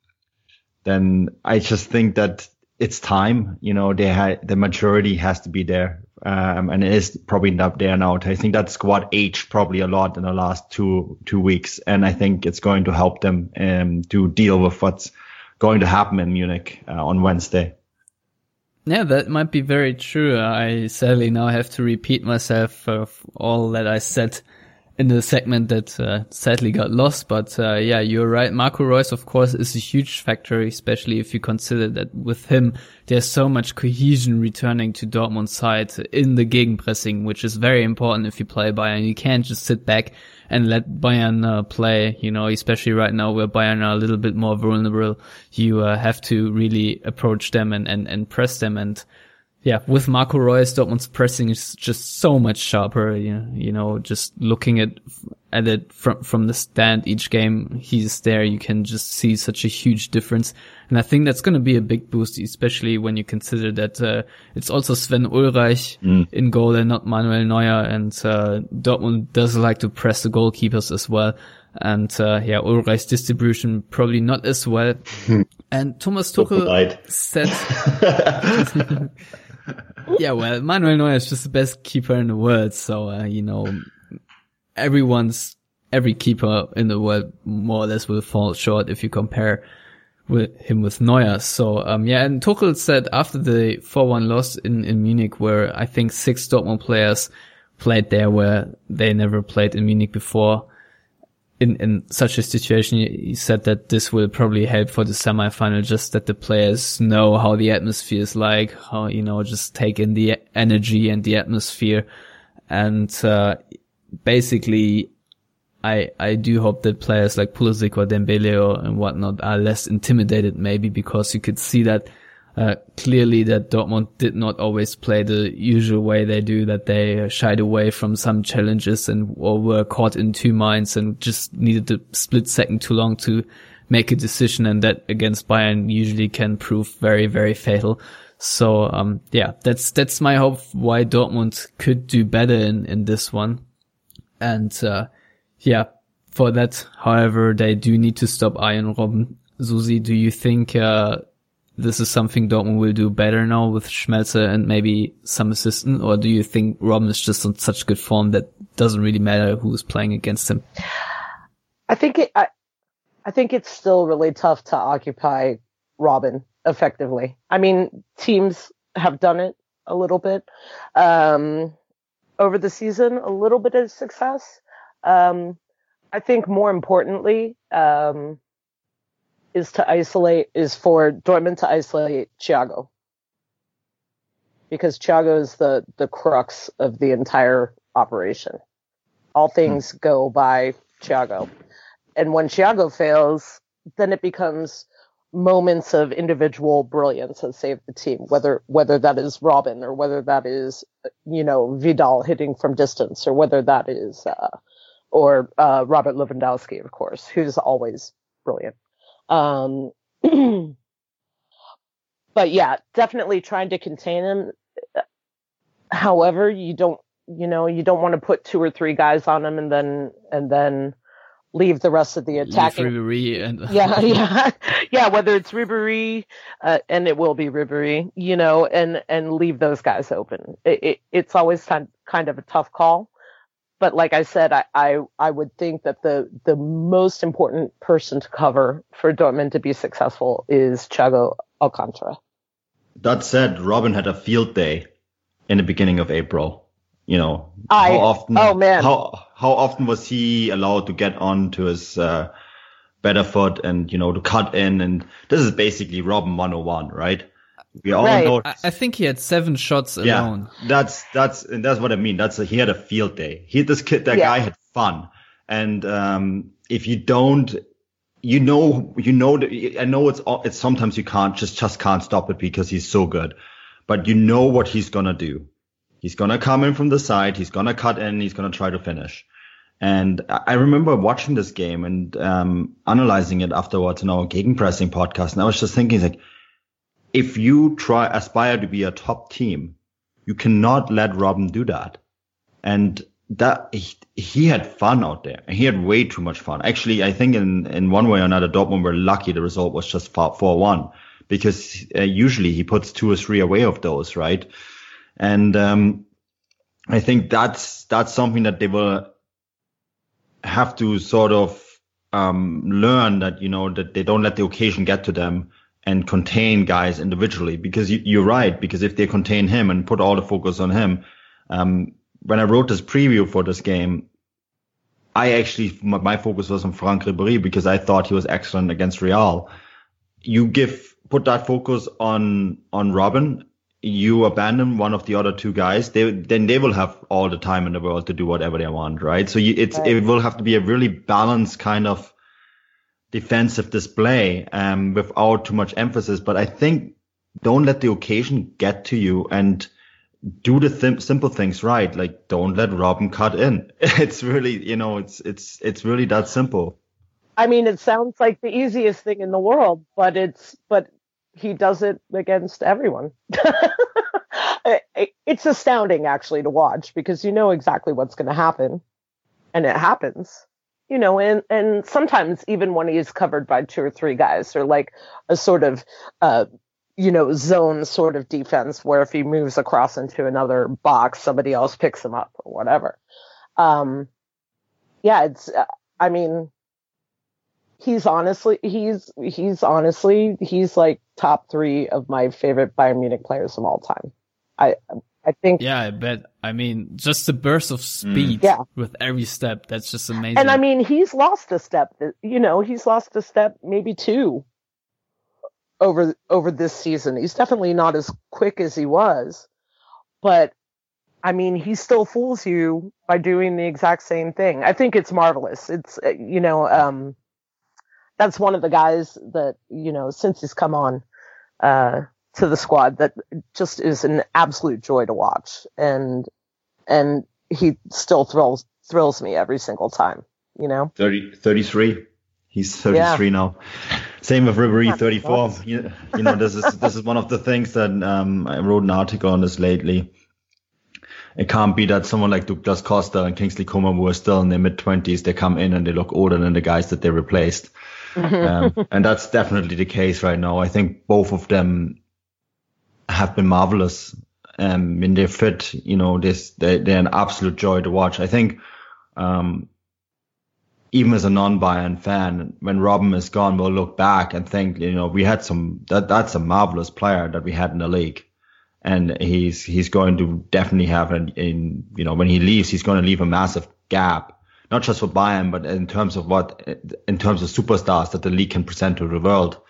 then I just think that it's time. You know, they had the maturity has to be there, um, and it is probably not there now. I think that squad aged probably a lot in the last two two weeks, and I think it's going to help them um, to deal with what's going to happen in Munich uh, on Wednesday. Yeah, that might be very true. I sadly now have to repeat myself of all that I said in the segment that uh, sadly got lost. But uh, yeah, you're right. Marco Reus, of course, is a huge factor, especially if you consider that with him, there's so much cohesion returning to Dortmund's side in the gegenpressing, which is very important if you play Bayern. You can't just sit back and let Bayern uh, play, you know, especially right now where Bayern are a little bit more vulnerable. You uh, have to really approach them and, and, and press them and yeah, with Marco Reus, Dortmund's pressing is just so much sharper. You know, you know, just looking at at it from from the stand each game he's there, you can just see such a huge difference. And I think that's going to be a big boost, especially when you consider that uh, it's also Sven Ulreich mm. in goal and not Manuel Neuer. And uh, Dortmund does like to press the goalkeepers as well. And uh, yeah, Ulreich's distribution probably not as well. and Thomas Tuchel said. yeah, well, Manuel Neuer is just the best keeper in the world. So, uh, you know, everyone's, every keeper in the world more or less will fall short if you compare with him with Neuer. So, um, yeah, and Tuchel said after the 4-1 loss in, in Munich, where I think six Dortmund players played there where they never played in Munich before, in, in such a situation, he said that this will probably help for the semifinal, just that the players know how the atmosphere is like, how, you know, just take in the energy and the atmosphere. And, uh, basically, I, I do hope that players like Pulisic or Dembele or and whatnot are less intimidated maybe because you could see that uh, clearly that Dortmund did not always play the usual way they do, that they shied away from some challenges and or were caught in two minds and just needed a split second too long to make a decision. And that against Bayern usually can prove very, very fatal. So, um, yeah, that's, that's my hope why Dortmund could do better in, in this one. And, uh, yeah, for that, however, they do need to stop Arjen Robben. Susi, do you think, uh, this is something Dortmund will do better now with Schmelzer and maybe some assistant, or do you think Robben is just on such good form that doesn't really matter who's playing against him? I think it. I, I think it's still really tough to occupy Robben effectively. I mean, teams have done it a little bit um, over the season, a little bit of success. Um, I think more importantly, um, is to isolate is for Dortmund to isolate Thiago because Thiago is the the crux of the entire operation. All hmm. things go by Thiago, and when Thiago fails, then it becomes moments of individual brilliance that save the team. Whether whether that is Robben or whether that is you know Vidal hitting from distance or whether that is uh, or uh, Robert Lewandowski, of course, who's always brilliant. Um, but yeah, definitely trying to contain him. However, you don't, you know, you don't want to put two or three guys on him and then, and then leave the rest of the attacking. And yeah, yeah, yeah. Whether it's Ribéry, uh, and it will be Ribéry, you know, and and leave those guys open. It, it, it's always kind kind of a tough call but like I said, I, I, I would think that the the most important person to cover for Dortmund to be successful is Thiago Alcantara. That said, Robben had a field day in the beginning of April. You know, I, how often? Oh man, how how often was he allowed to get on to his uh, better foot and you know to cut in? And this is basically Robben 101, right? We all right. know. I think he had seven shots alone. Yeah, that's that's that's what I mean. That's a, he had a field day. He this kid that yeah. guy had fun, and um, if you don't, you know, you know I know it's it's sometimes you can't just just can't stop it because he's so good, but you know what he's gonna do. He's gonna come in from the side. He's gonna cut in. He's gonna try to finish. And I remember watching this game and um, analyzing it afterwards in our gegenpressing podcast. And I was just thinking, like, if you try aspire to be a top team, you cannot let Robben do that. And that he, he, had fun out there. He had way too much fun. Actually, I think in, in one way or another, Dortmund were lucky the result was just 4-1 because uh, usually he puts two or three away of those, right? And, um, I think that's, that's something that they will have to sort of, um, learn that, you know, that they don't let the occasion get to them and contain guys individually because you, are right. Because if they contain him and put all the focus on him, um, when I wrote this preview for this game, I actually my focus was on Franck Ribéry because I thought he was excellent against Real. You give put that focus on on Robben, you abandon one of the other two guys, they then they will have all the time in the world to do whatever they want, right? So you, it's right. it will have to be a really balanced kind of defensive display um, without too much emphasis. But I think don't let the occasion get to you and do the th- simple things right. Like don't let Robben cut in. It's really, you know, it's, it's, it's really that simple. I mean, it sounds like the easiest thing in the world, but it's, but he does it against everyone. it's astounding actually to watch because you know exactly what's going to happen and it happens you know and and sometimes even when he's covered by two or three guys or like a sort of uh you know, zone sort of defense where if he moves across into another box, somebody else picks him up or whatever. Um, yeah, it's, uh, I mean, he's honestly, he's, he's honestly, he's like top three of my favorite Bayern Munich players of all time. I, I think. Yeah, I bet. I mean, just the burst of speed mm. yeah. with every step. That's just amazing. And I mean, he's lost a step, you know, he's lost a step, maybe two over over this season. He's definitely not as quick as he was, but I mean, he still fools you by doing the exact same thing. I think it's marvelous. It's uh, you know, um, that's one of the guys that you know since he's come on uh, to the squad that just is an absolute joy to watch, and and he still thrills thrills me every single time. You know, 30, 33. He's 33 yeah. now. Same with Ribéry, 34. You, you, know, this is this is one of the things that um, I wrote an article on this lately. It can't be that someone like Douglas Costa and Kingsley Coman who are still in their mid 20s, they come in and they look older than the guys that they replaced. um, and that's definitely the case right now. I think both of them have been marvelous um, in their fit. You know, this they, they're an absolute joy to watch. I think um, even as a non-Bayern fan, when Robben is gone, we'll look back and think, you know, we had some, that, that's a marvelous player that we had in the league. And he's, he's going to definitely have an, in, you know, when he leaves, he's going to leave a massive gap, not just for Bayern, but in terms of what, in terms of superstars that the league can present to the world.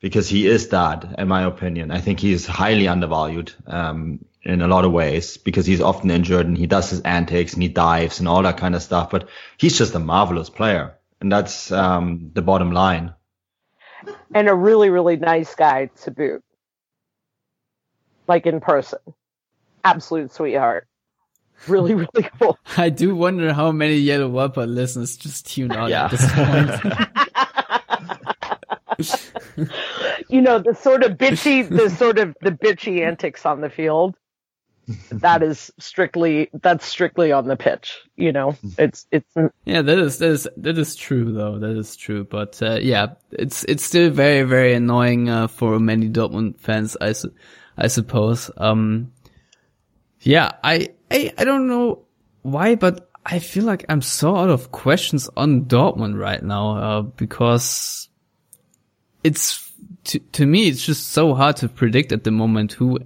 Because he is that, in my opinion. I think he's highly undervalued. Um, in a lot of ways because he's often injured and he does his antics and he dives and all that kind of stuff. But he's just a marvelous player. And that's um, the bottom line. And a really, really nice guy to boot. Like in person. Absolute sweetheart. Really, really cool. I do wonder how many Yellow Whopper listeners just tune out yeah. at this point. you know, the sort of bitchy, the sort of the bitchy antics on the field that is strictly that's strictly on the pitch. You know, it's it's. Yeah, that is that is that is true though. That is true, but uh, yeah, it's it's still very very annoying uh, for many Dortmund fans. I su- I suppose. Um, yeah, I I I don't know why, but I feel like I'm so out of questions on Dortmund right now uh, because it's to to me it's just so hard to predict at the moment who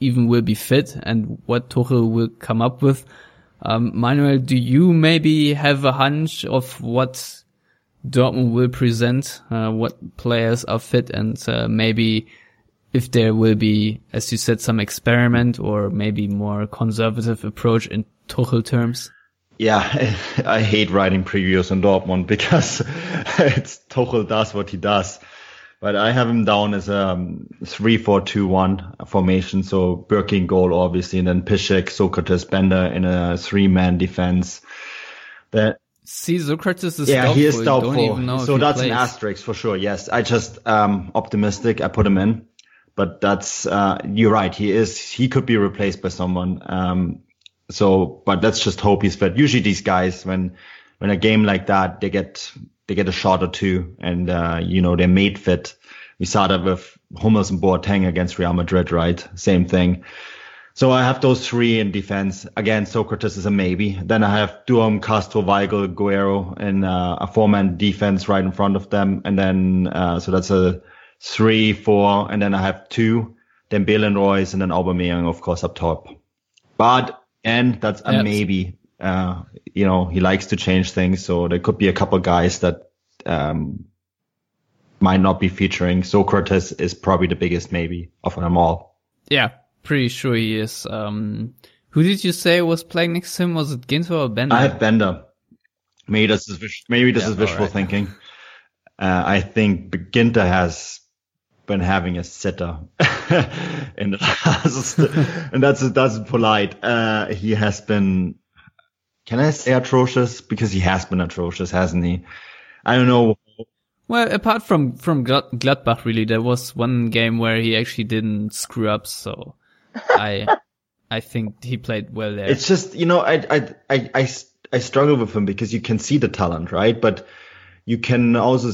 even will be fit and what Tuchel will come up with. Um, Manuel, do you maybe have a hunch of what Dortmund will present, uh, what players are fit and uh, maybe if there will be, as you said, some experiment or maybe more conservative approach in Tuchel terms? Yeah, I hate writing previews on Dortmund because it's Tuchel does what he does. But I have him down as a um, three-four-two-one formation. So Birkin goal, obviously, and then Piszczek, Sokratis, Bender in a three-man defense. That See, Sokratis is yeah, doubtful. he is You don't even doubtful. So that's plays. an asterisk for sure. Yes, I just um optimistic. I put him in, but that's uh you're right. He is. He could be replaced by someone. Um, so but let's just hope he's fit. Usually these guys, when when a game like that, they get they get a shot or two, and uh you know they're made fit. We saw that with Hummels and Boateng against Real Madrid, right? Same thing. So I have those three in defense. Again, Sokratis is a maybe. Then I have Durm, Castro, Weigl, Guerreiro in uh, a four-man defense right in front of them. And then, uh, so that's a three, four. And then I have two, then Bale and Reus, and then Aubameyang, of course, up top. But, and that's a Yeah. maybe. Uh, you know, he likes to change things. So there could be a couple guys that, um, might not be featuring. Sokratis is probably the biggest maybe of them all. Yeah, pretty sure he is. Um, who did you say was playing next to him? Was it Ginter or Bender? I have Bender. Maybe this is maybe this Yeah, is visual alright. thinking. Uh, I think Ginter has been having a sitter in the and that's that's polite. Uh, he has been. Can I say atrocious? Because he has been atrocious, hasn't he? I don't know. Well, apart from from Gladbach, really, there was one game where he actually didn't screw up. So, I I think he played well there. It's just you know I I I I, I struggle with him because you can see the talent, right? But you can also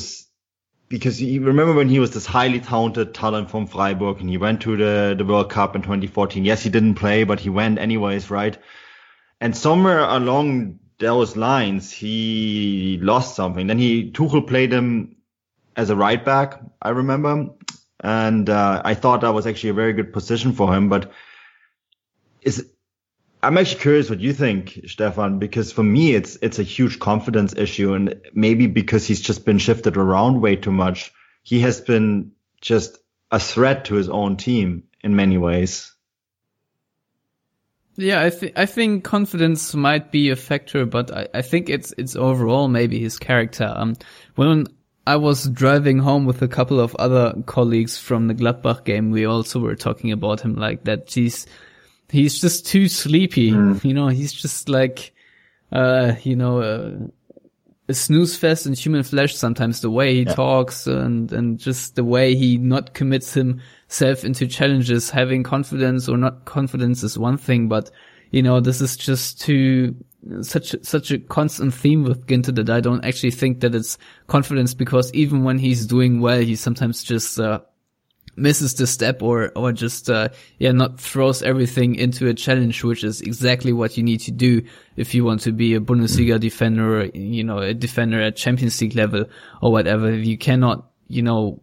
because you remember when he was this highly talented talent from Freiburg and he went to the the World Cup in 2014. Yes, he didn't play, but he went anyways, right? And somewhere along those lines, he lost something. Then he Tuchel played him as a right back, I remember, and uh, I thought that was actually a very good position for him, but is I'm actually curious what you think, Stefan, because for me it's it's a huge confidence issue, and maybe because he's just been shifted around way too much, he has been just a threat to his own team in many ways. Yeah, I think I think confidence might be a factor, but I, I think it's it's overall maybe his character. Um, when I was driving home with a couple of other colleagues from the Gladbach game, we also were talking about him like that. He's he's just too sleepy. You know, he's just like, uh, you know, uh, a snooze fest in human flesh. Sometimes the way he talks and and just the way he not commits himself into challenges. Having confidence or not confidence is one thing, but you know, this is just too such such a constant theme with Ginter that I don't actually think that it's confidence because even when he's doing well, he sometimes just uh, misses the step or or just uh, yeah not throws everything into a challenge which is exactly what you need to do if you want to be a Bundesliga defender or you know a defender at Champions League level or whatever. You cannot you know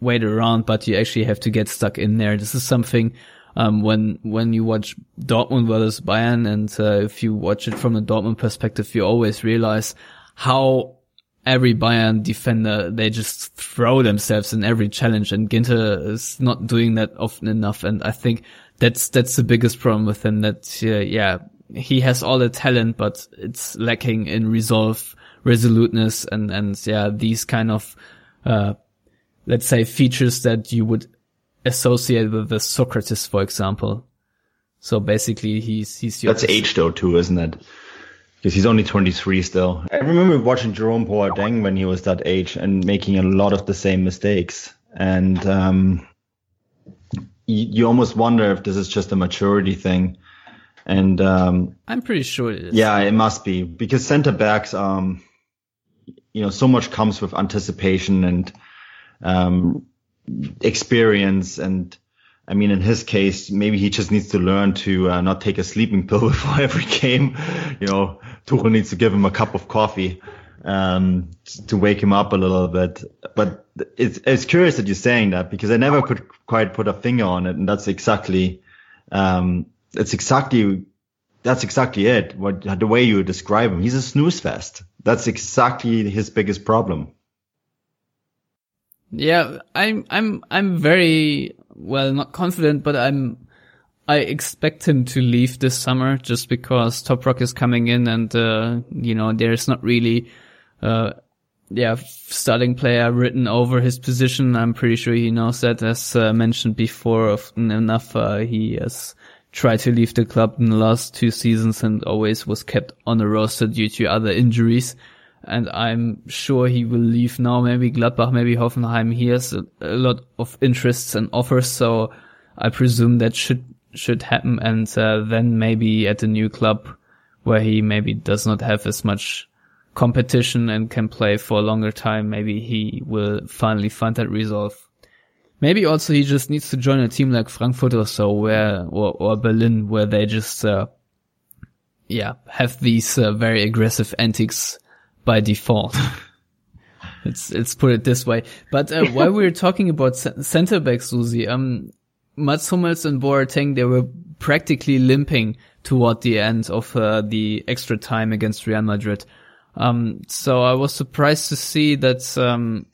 wait around but you actually have to get stuck in there. This is something um, when when you watch Dortmund versus Bayern and uh, if you watch it from a Dortmund perspective you always realize how every Bayern defender, they just throw themselves in every challenge and Ginter is not doing that often enough. And I think that's, that's the biggest problem with him that, uh, yeah, he has all the talent, but it's lacking in resolve, resoluteness and, and yeah, these kind of, uh, let's say features that you would associate with the Sokratis, for example. So basically he's, he's your, That's age though too, isn't it? Because he's only 23 still. I remember watching Jerome Boateng when he was that age and making a lot of the same mistakes. And um, you, you almost wonder if this is just a maturity thing. And um, I'm pretty sure it is. yeah, it must be because center backs, um, you know, so much comes with anticipation and um, experience. And I mean, in his case, maybe he just needs to learn to uh, not take a sleeping pill before every game. You know, Tuchel needs to give him a cup of coffee um, to wake him up a little bit. But it's it's curious that you're saying that because I never could quite put a finger on it, and that's exactly um, it's exactly that's exactly it. What the way you describe him, he's a snooze fest. That's exactly his biggest problem. Yeah, I'm I'm I'm very well not confident, but I'm I expect him to leave this summer just because Toprak is coming in and uh you know there's not really uh yeah starting player written over his position. I'm pretty sure he knows that as uh, mentioned before often enough uh, he has tried to leave the club in the last two seasons and always was kept on the roster due to other injuries. And I'm sure he will leave now. Maybe Gladbach, maybe Hoffenheim. He has a, a lot of interests and offers. So I presume that should, should happen. And uh, then maybe at a new club where he maybe does not have as much competition and can play for a longer time, maybe he will finally find that resolve. Maybe also he just needs to join a team like Frankfurt or so, where or, or Berlin, where they just uh, yeah have these uh, very aggressive antics by default. let's let's put it this way. But uh, while we are talking about center backs, Susi, um, Mats Hummels and Boateng, they were practically limping toward the end of uh, the extra time against Real Madrid. Um, so I was surprised to see that um,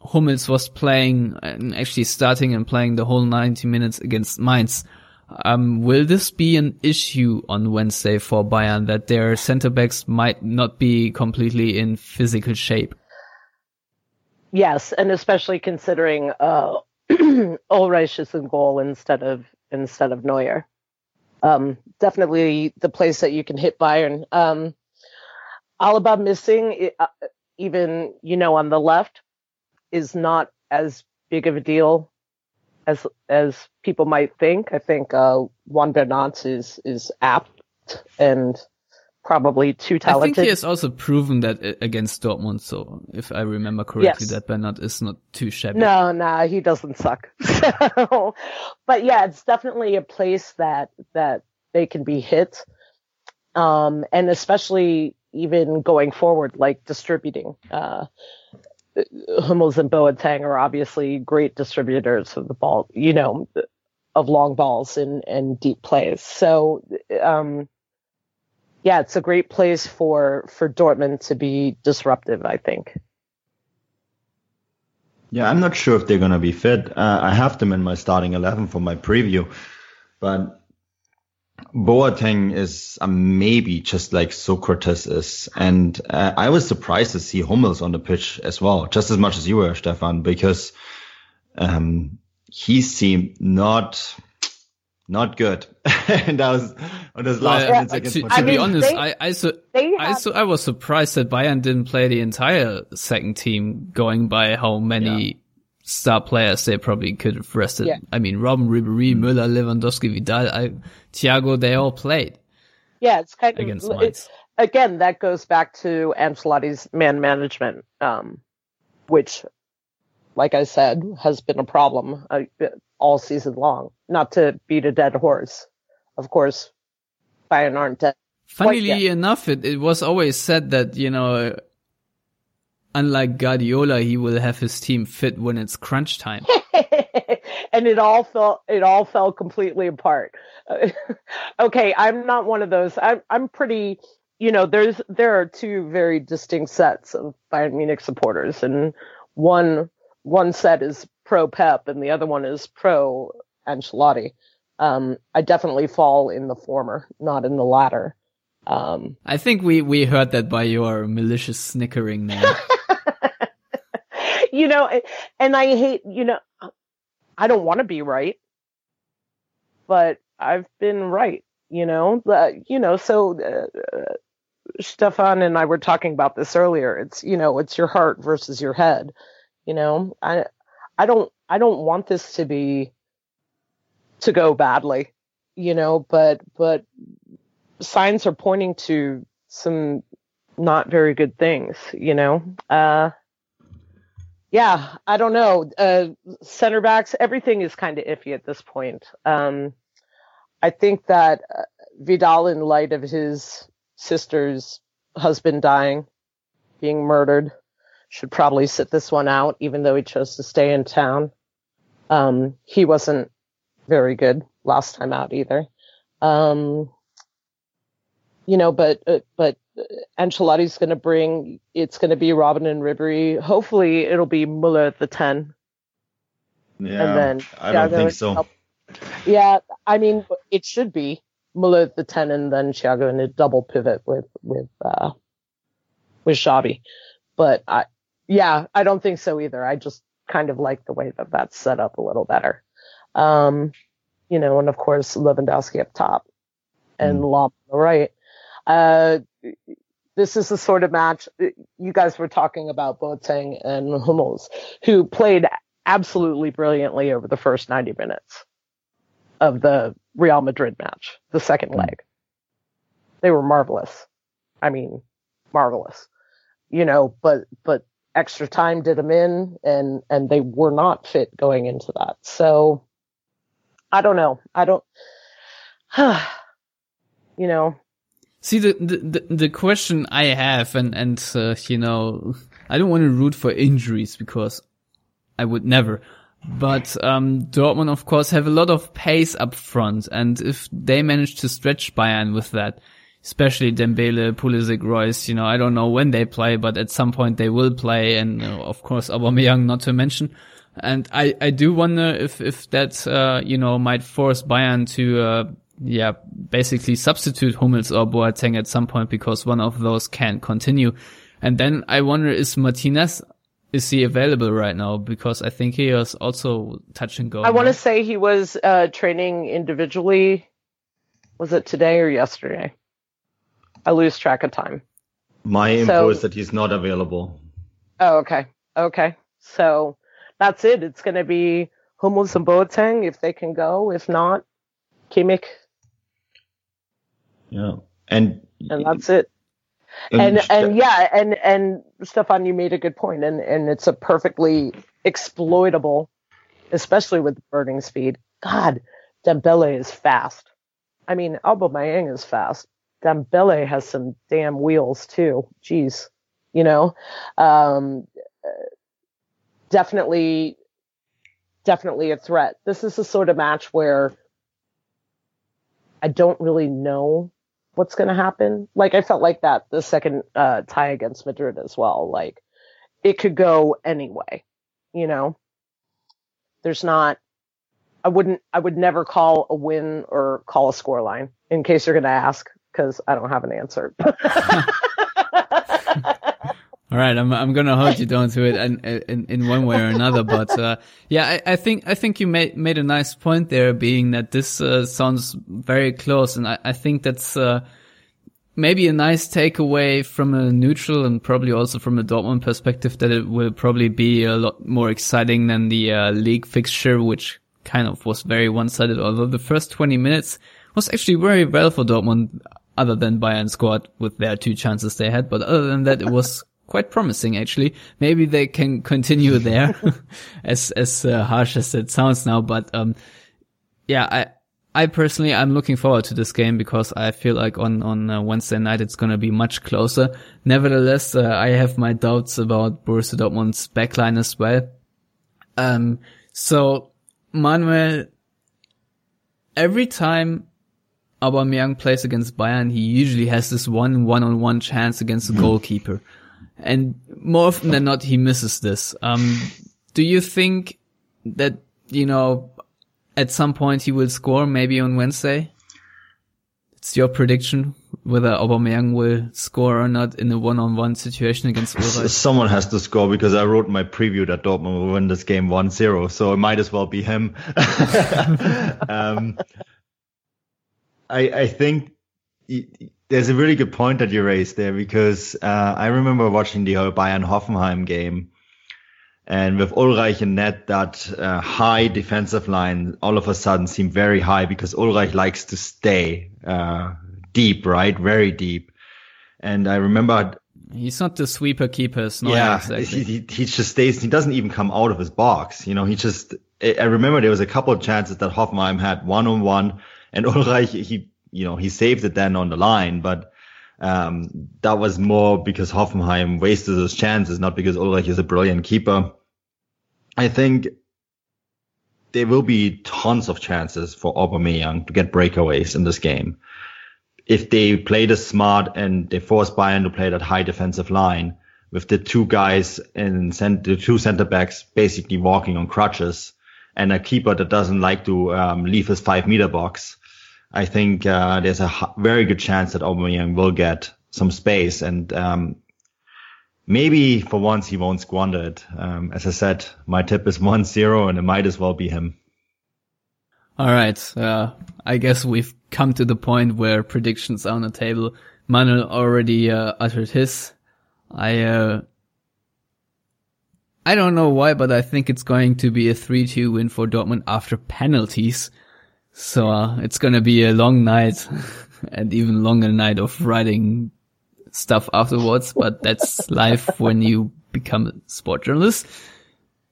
Hummels was playing and actually starting and playing the whole 90 minutes against Mainz. Um, will this be an issue on Wednesday for Bayern that their center backs might not be completely in physical shape? Yes, and especially considering uh, Ulreich is in goal instead of instead of Neuer. Um, definitely the place that you can hit Bayern. Um, Alaba missing, uh, even you know on the left, is not as big of a deal as as people might think. I think uh, Juan Bernat is is apt and probably too talented. I think he has also proven that against Dortmund. So if I remember correctly, yes. that Bernat is not too shabby. No, no, he doesn't suck. so, but yeah, it's definitely a place that that they can be hit, um, and especially even going forward, like distributing. Uh, Hummels and Boateng are obviously great distributors of the ball, you know, of long balls and, and deep plays. So, um, yeah, it's a great place for, for Dortmund to be disruptive, I think. Yeah, I'm not sure if they're going to be fit. Uh, I have them in my starting 11 for my preview, but Boateng is uh, maybe just like Sokratis is. And uh, I was surprised to see Hummels on the pitch as well, just as much as you were, Stefan, because um, he seemed not not good. and that was on his last yeah, to, to I be mean, honest, they, I I, su- I, su- I was surprised that Bayern didn't play the entire second team, going by how many yeah star players they probably could have rested. Yeah. I mean, Robben, Ribery, mm-hmm. Müller, Lewandowski, Vidal, I, Thiago, they all played. Yeah, it's kind of against it, again that goes back to Ancelotti's man management, um, which, like I said, has been a problem uh, all season long. Not to beat a dead horse, of course, Bayern aren't dead. Funnily enough, it, it was always said that you know unlike Guardiola, he will have his team fit when it's crunch time. and it all fell it all fell completely apart. okay, I'm not one of those. I'm I'm pretty you know, there's there are two very distinct sets of Bayern Munich supporters and one one set is pro Pep and the other one is pro Ancelotti. Um, I definitely fall in the former, not in the latter. Um, I think we, we heard that by your malicious snickering now. you know, and I hate, you know, I don't want to be right, but I've been right, you know, uh, you know, so uh, Stefan and I were talking about this earlier. It's, you know, it's your heart versus your head, you know, I, I don't, I don't want this to be, to go badly, you know, but, but signs are pointing to some not very good things, you know. Uh, yeah, I don't know. Uh, center backs, everything is kind of iffy at this point. Um, I think that uh, Vidal, in light of his sister's husband dying, being murdered, should probably sit this one out, even though he chose to stay in town. Um, he wasn't very good last time out either. Um, you know, but uh, but Ancelotti's going to bring it's going to be Robben and Ribery. Hopefully, it'll be Muller at the ten. Yeah, and then I don't think so. Yeah, I mean, it should be Muller at the ten, and then Thiago in a double pivot with with uh, with Xabi. But I, yeah, I don't think so either. I just kind of like the way that that's set up a little better. Um, you know, and of course Lewandowski up top and mm. On the right. Uh, this is the sort of match you guys were talking about Boateng and Hummels, who played absolutely brilliantly over the first 90 minutes of the Real Madrid match, the second leg. They were marvelous. I mean, marvelous. You know, but but extra time did them in, and and they were not fit going into that. So I don't know. I don't. you know. See the, the the question I have, and and uh, you know, I don't want to root for injuries because I would never. But um, Dortmund, of course, have a lot of pace up front, and if they manage to stretch Bayern with that, especially Dembele, Pulisic, Reus. You know, I don't know when they play, but at some point they will play, and uh, of course Aubameyang, not to mention. And I, I do wonder if if that uh, you know might force Bayern to uh, yeah basically substitute Hummels or Boateng at some point because one of those can continue. And then I wonder is Martinez is he available right now? Because I think he is also touch and go. I want to say he was uh, training individually. Was it today or yesterday? I lose track of time. My info so, is that he's not available. Oh, okay. Okay. So that's it. It's going to be Hummels and Boateng if they can go. If not, Kimmich. Yeah. And and that's it. And and, and yeah, and and Stefan, you made a good point, and and it's a perfectly exploitable, especially with the burning speed. God, Dembele is fast. I mean, Aubameyang is fast, Dembele has some damn wheels too. Jeez, you know, um, definitely, definitely a threat. This is the sort of match where I don't really know what's going to happen. Like I felt like that the second uh, tie against Madrid as well. Like it could go anyway, you know. There's not. I wouldn't. I would never call a win or call a score line in case you're going to ask because I don't have an answer. All right, I'm I'm gonna hold you down to it in in, in one way or another, but uh, yeah, I, I, think I think you made made a nice point there, being that this uh, sounds very close, and I, I think that's uh, maybe a nice takeaway from a neutral and probably also from a Dortmund perspective that it will probably be a lot more exciting than the uh, league fixture, which kind of was very one sided. Although the first 20 minutes was actually very well for Dortmund other than Bayern scored with their two chances they had. But other than that, it was quite promising actually. Maybe they can continue there, as as uh, harsh as it sounds now. But um, yeah, I. I personally, I'm looking forward to this game because I feel like on on uh, Wednesday night it's going to be much closer. Nevertheless, uh, I have my doubts about Borussia Dortmund's backline as well. Um, so Manuel, every time Aubameyang plays against Bayern, he usually has this one one-on-one chance against the goalkeeper. And more often than not, he misses this. Um, do you think that, you know, at some point he will score maybe on Wednesday? It's your prediction whether Aubameyang will score or not in a one-on-one situation against Ulreich? Someone has to score because I wrote my preview that Dortmund will win this game 1-0, so it might as well be him. um, I, I think there's a really good point that you raised there because uh, I remember watching the whole Bayern Hoffenheim game. And with Ulreich and net, that uh, high defensive line all of a sudden seemed very high because Ulreich likes to stay uh, deep, right? Very deep. And I remember He's not the sweeper keeper. yeah, exactly. he, he, he just stays. He doesn't even come out of his box. You know, he just. I remember there was a couple of chances that Hoffenheim had one on one, and Ulreich he you know, he saved it then on the line, but um, that was more because Hoffenheim wasted those chances, not because Ulreich is a brilliant keeper. I think there will be tons of chances for Aubameyang to get breakaways in this game. If they play this smart and they force Bayern to play that high defensive line with the two guys and the two center backs basically walking on crutches and a keeper that doesn't like to um, leave his five meter box, I think uh, there's a very good chance that Aubameyang will get some space, and um, maybe for once he won't squander it. Um, as I said, my tip is 1-0, and it might as well be him. All right. Uh, I guess we've come to the point where predictions are on the table. Manuel already uh, uttered his. I uh, I don't know why, but I think it's going to be a 3-2 win for Dortmund after penalties. So uh, it's to be a long night and even longer night of writing stuff afterwards, but that's life when you become a sport journalist.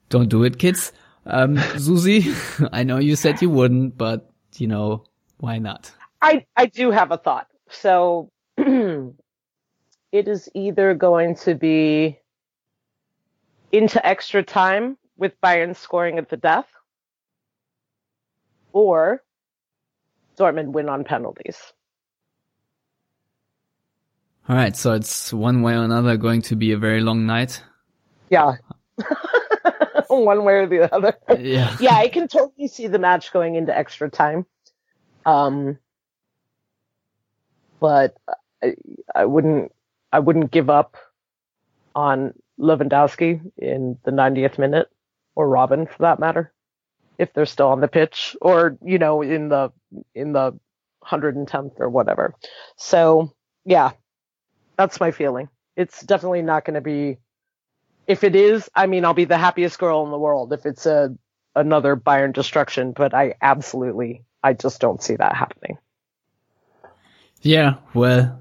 Don't do it, kids. Um, Susie, I know you said you wouldn't, but you know, why not? I, I do have a thought. So it is either going to be into extra time with Bayern scoring at the death, or Dortmund win on penalties. All right, so it's one way or another going to be a very long night. Yeah. one way or the other. Yeah. yeah, I can totally see the match going into extra time. Um, but I, I wouldn't, I wouldn't give up on Lewandowski in the 90th minute or Robben for that matter, if they're still on the pitch or, you know, in the, in the 110th or whatever. So yeah, that's my feeling. It's definitely not going to be, if it is, I mean, I'll be the happiest girl in the world if it's a, another Bayern destruction, but I absolutely, I just don't see that happening. Yeah, well,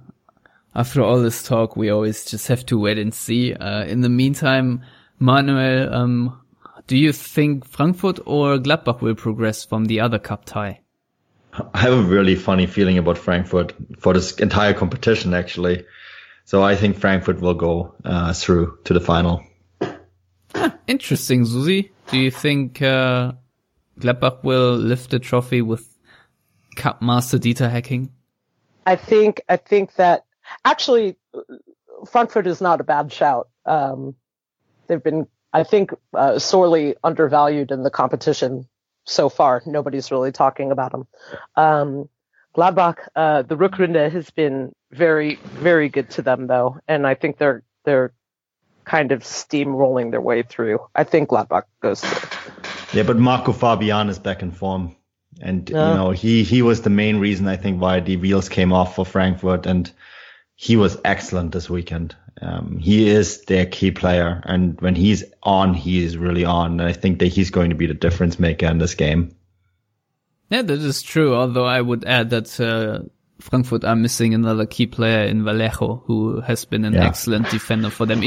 after all this talk, we always just have to wait and see. Uh, in the meantime, Manuel, um, do you think Frankfurt or Gladbach will progress from the other cup tie? I have a really funny feeling about Frankfurt for this entire competition, actually. So I think Frankfurt will go uh, through to the final. Ah, interesting, Susie. Do you think uh, Gladbach will lift the trophy with Cup Master Dieter Hecking? I think I think that actually Frankfurt is not a bad shout. Um, they've been, I think, uh, sorely undervalued in the competition so far. Nobody's really talking about them. Um, Gladbach, uh, the Rückrunde has been very, very good to them though, and I think they're they're kind of steamrolling their way through. I think Gladbach goes through. Yeah, but Marco Fabian is back in form. And, yeah. you know, he, he was the main reason I think why the wheels came off for Frankfurt and he was excellent this weekend. Um, he is their key player. And when he's on, he is really on. And I think that he's going to be the difference maker in this game. Yeah, that is true. Although I would add that, uh, Frankfurt are missing another key player in Vallejo, who has been an yeah. excellent defender for them,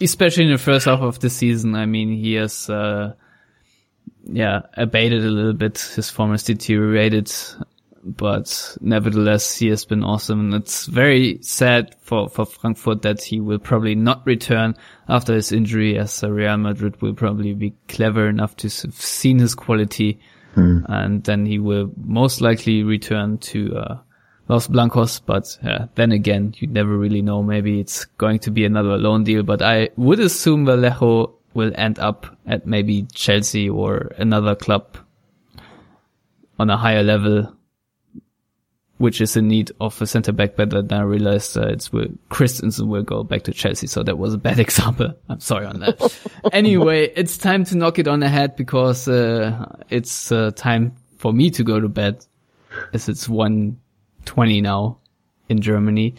especially in the first half of the season. I mean, he has, uh, yeah, abated a little bit. His form has deteriorated, but nevertheless, he has been awesome. And it's very sad for, for Frankfurt that he will probably not return after his injury as Real Madrid will probably be clever enough to have seen his quality. Hmm. And then he will most likely return to, uh, Los Blancos, but uh, then again, you never really know. Maybe it's going to be another loan deal, but I would assume Vallejo will end up at maybe Chelsea or another club on a higher level, which is in need of a centre back. But then I realized uh, it's will, Christensen will go back to Chelsea. So that was a bad example. I'm sorry on that. anyway, it's time to knock it on the head because, uh, it's uh, time for me to go to bed as it's 1.20 now in Germany.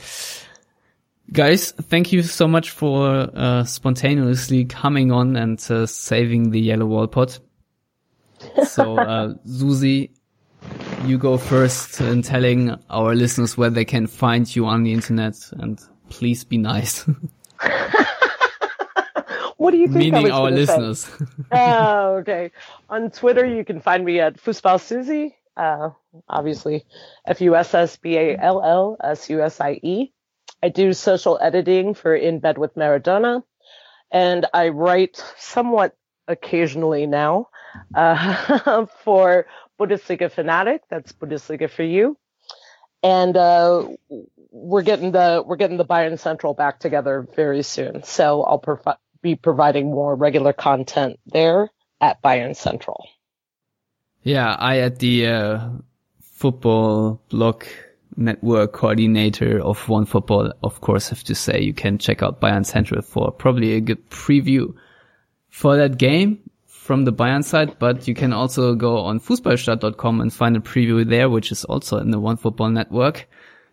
Guys, thank you so much for uh, spontaneously coming on and uh, saving the yellow wall pot. So, uh, Susie, you go first in telling our listeners where they can find you on the internet, and please be nice. what do you think? Meaning our listeners. oh, okay. On Twitter, you can find me at Fussball Susie. Uh, obviously, F U S S B A L L S U S I E. I do social editing for In Bed with Maradona, and I write somewhat occasionally now uh, for Bundesliga Fanatic. That's Bundesliga for you, and uh, we're getting the we're getting the Bayern Central back together very soon. So I'll provi- be providing more regular content there at Bayern Central. Yeah, I at the uh, football blog network coordinator of One Football, of course, have to say you can check out Bayern Central for probably a good preview for that game from the Bayern side, but you can also go on fußballstadt.com and find a preview there, which is also in the One Football Network.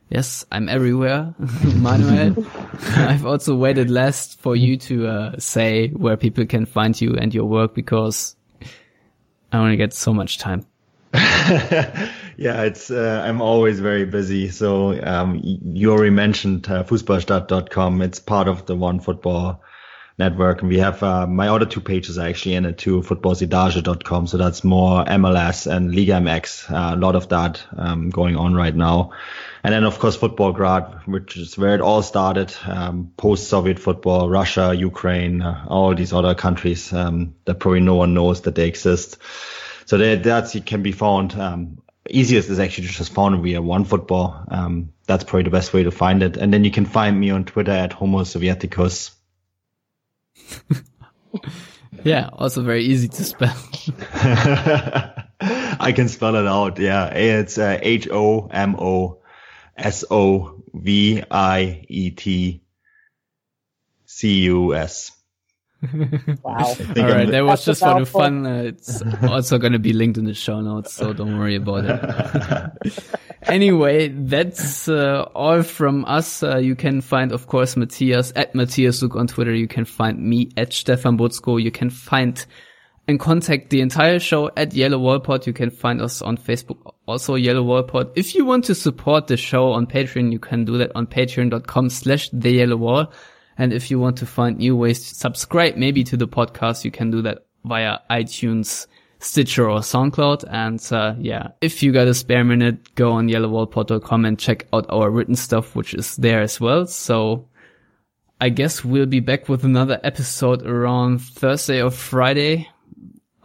Yes, I'm everywhere, Manuel. I've also waited last for you to uh, say where people can find you and your work because I only get so much time. yeah, it's uh, I'm always very busy. So um, you already mentioned uh, Fußballstadt.com. It's part of the One Football Network, and we have uh, my other two pages are actually in it too. Futbolciudad.com. So that's more MLS and Liga MX. Uh, a lot of that um, going on right now. And then of course Futbolgrad, which is where it all started. Um, Post-Soviet football, Russia, Ukraine, uh, all these other countries um, that probably no one knows that they exist. So that that's it can be found. Um, easiest is actually just found via One Football. Um, that's probably the best way to find it. And then you can find me on Twitter at Homo Sovieticus. yeah, also very easy to spell. I can spell it out. Yeah, it's uh, H O M O S O V I E T C U S. Wow. All right, that was just for the fun. Uh, it's also going to be linked in the show notes, so don't worry about it. anyway, that's uh, all from us. Uh, you can find, of course, Matthias at Matthias Luke on Twitter. You can find me at Stefan Buczko. You can find and contact the entire show at Yellow Wall Pod. You can find us on Facebook, also Yellow Wall Pod. If you want to support the show on Patreon, you can do that on patreon.com slash the yellow wall. And if you want to find new ways to subscribe maybe to the podcast, you can do that via iTunes, Stitcher or SoundCloud. And, uh, yeah, if you got a spare minute, go on yellowwallpod.com and check out our written stuff, which is there as well. So I guess we'll be back with another episode around Thursday or Friday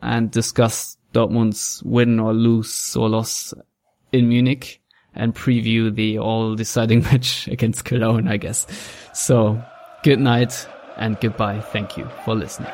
and discuss Dortmund's win or lose or loss in Munich and preview the all deciding match against Cologne, I guess. So good night and goodbye. Thank you for listening.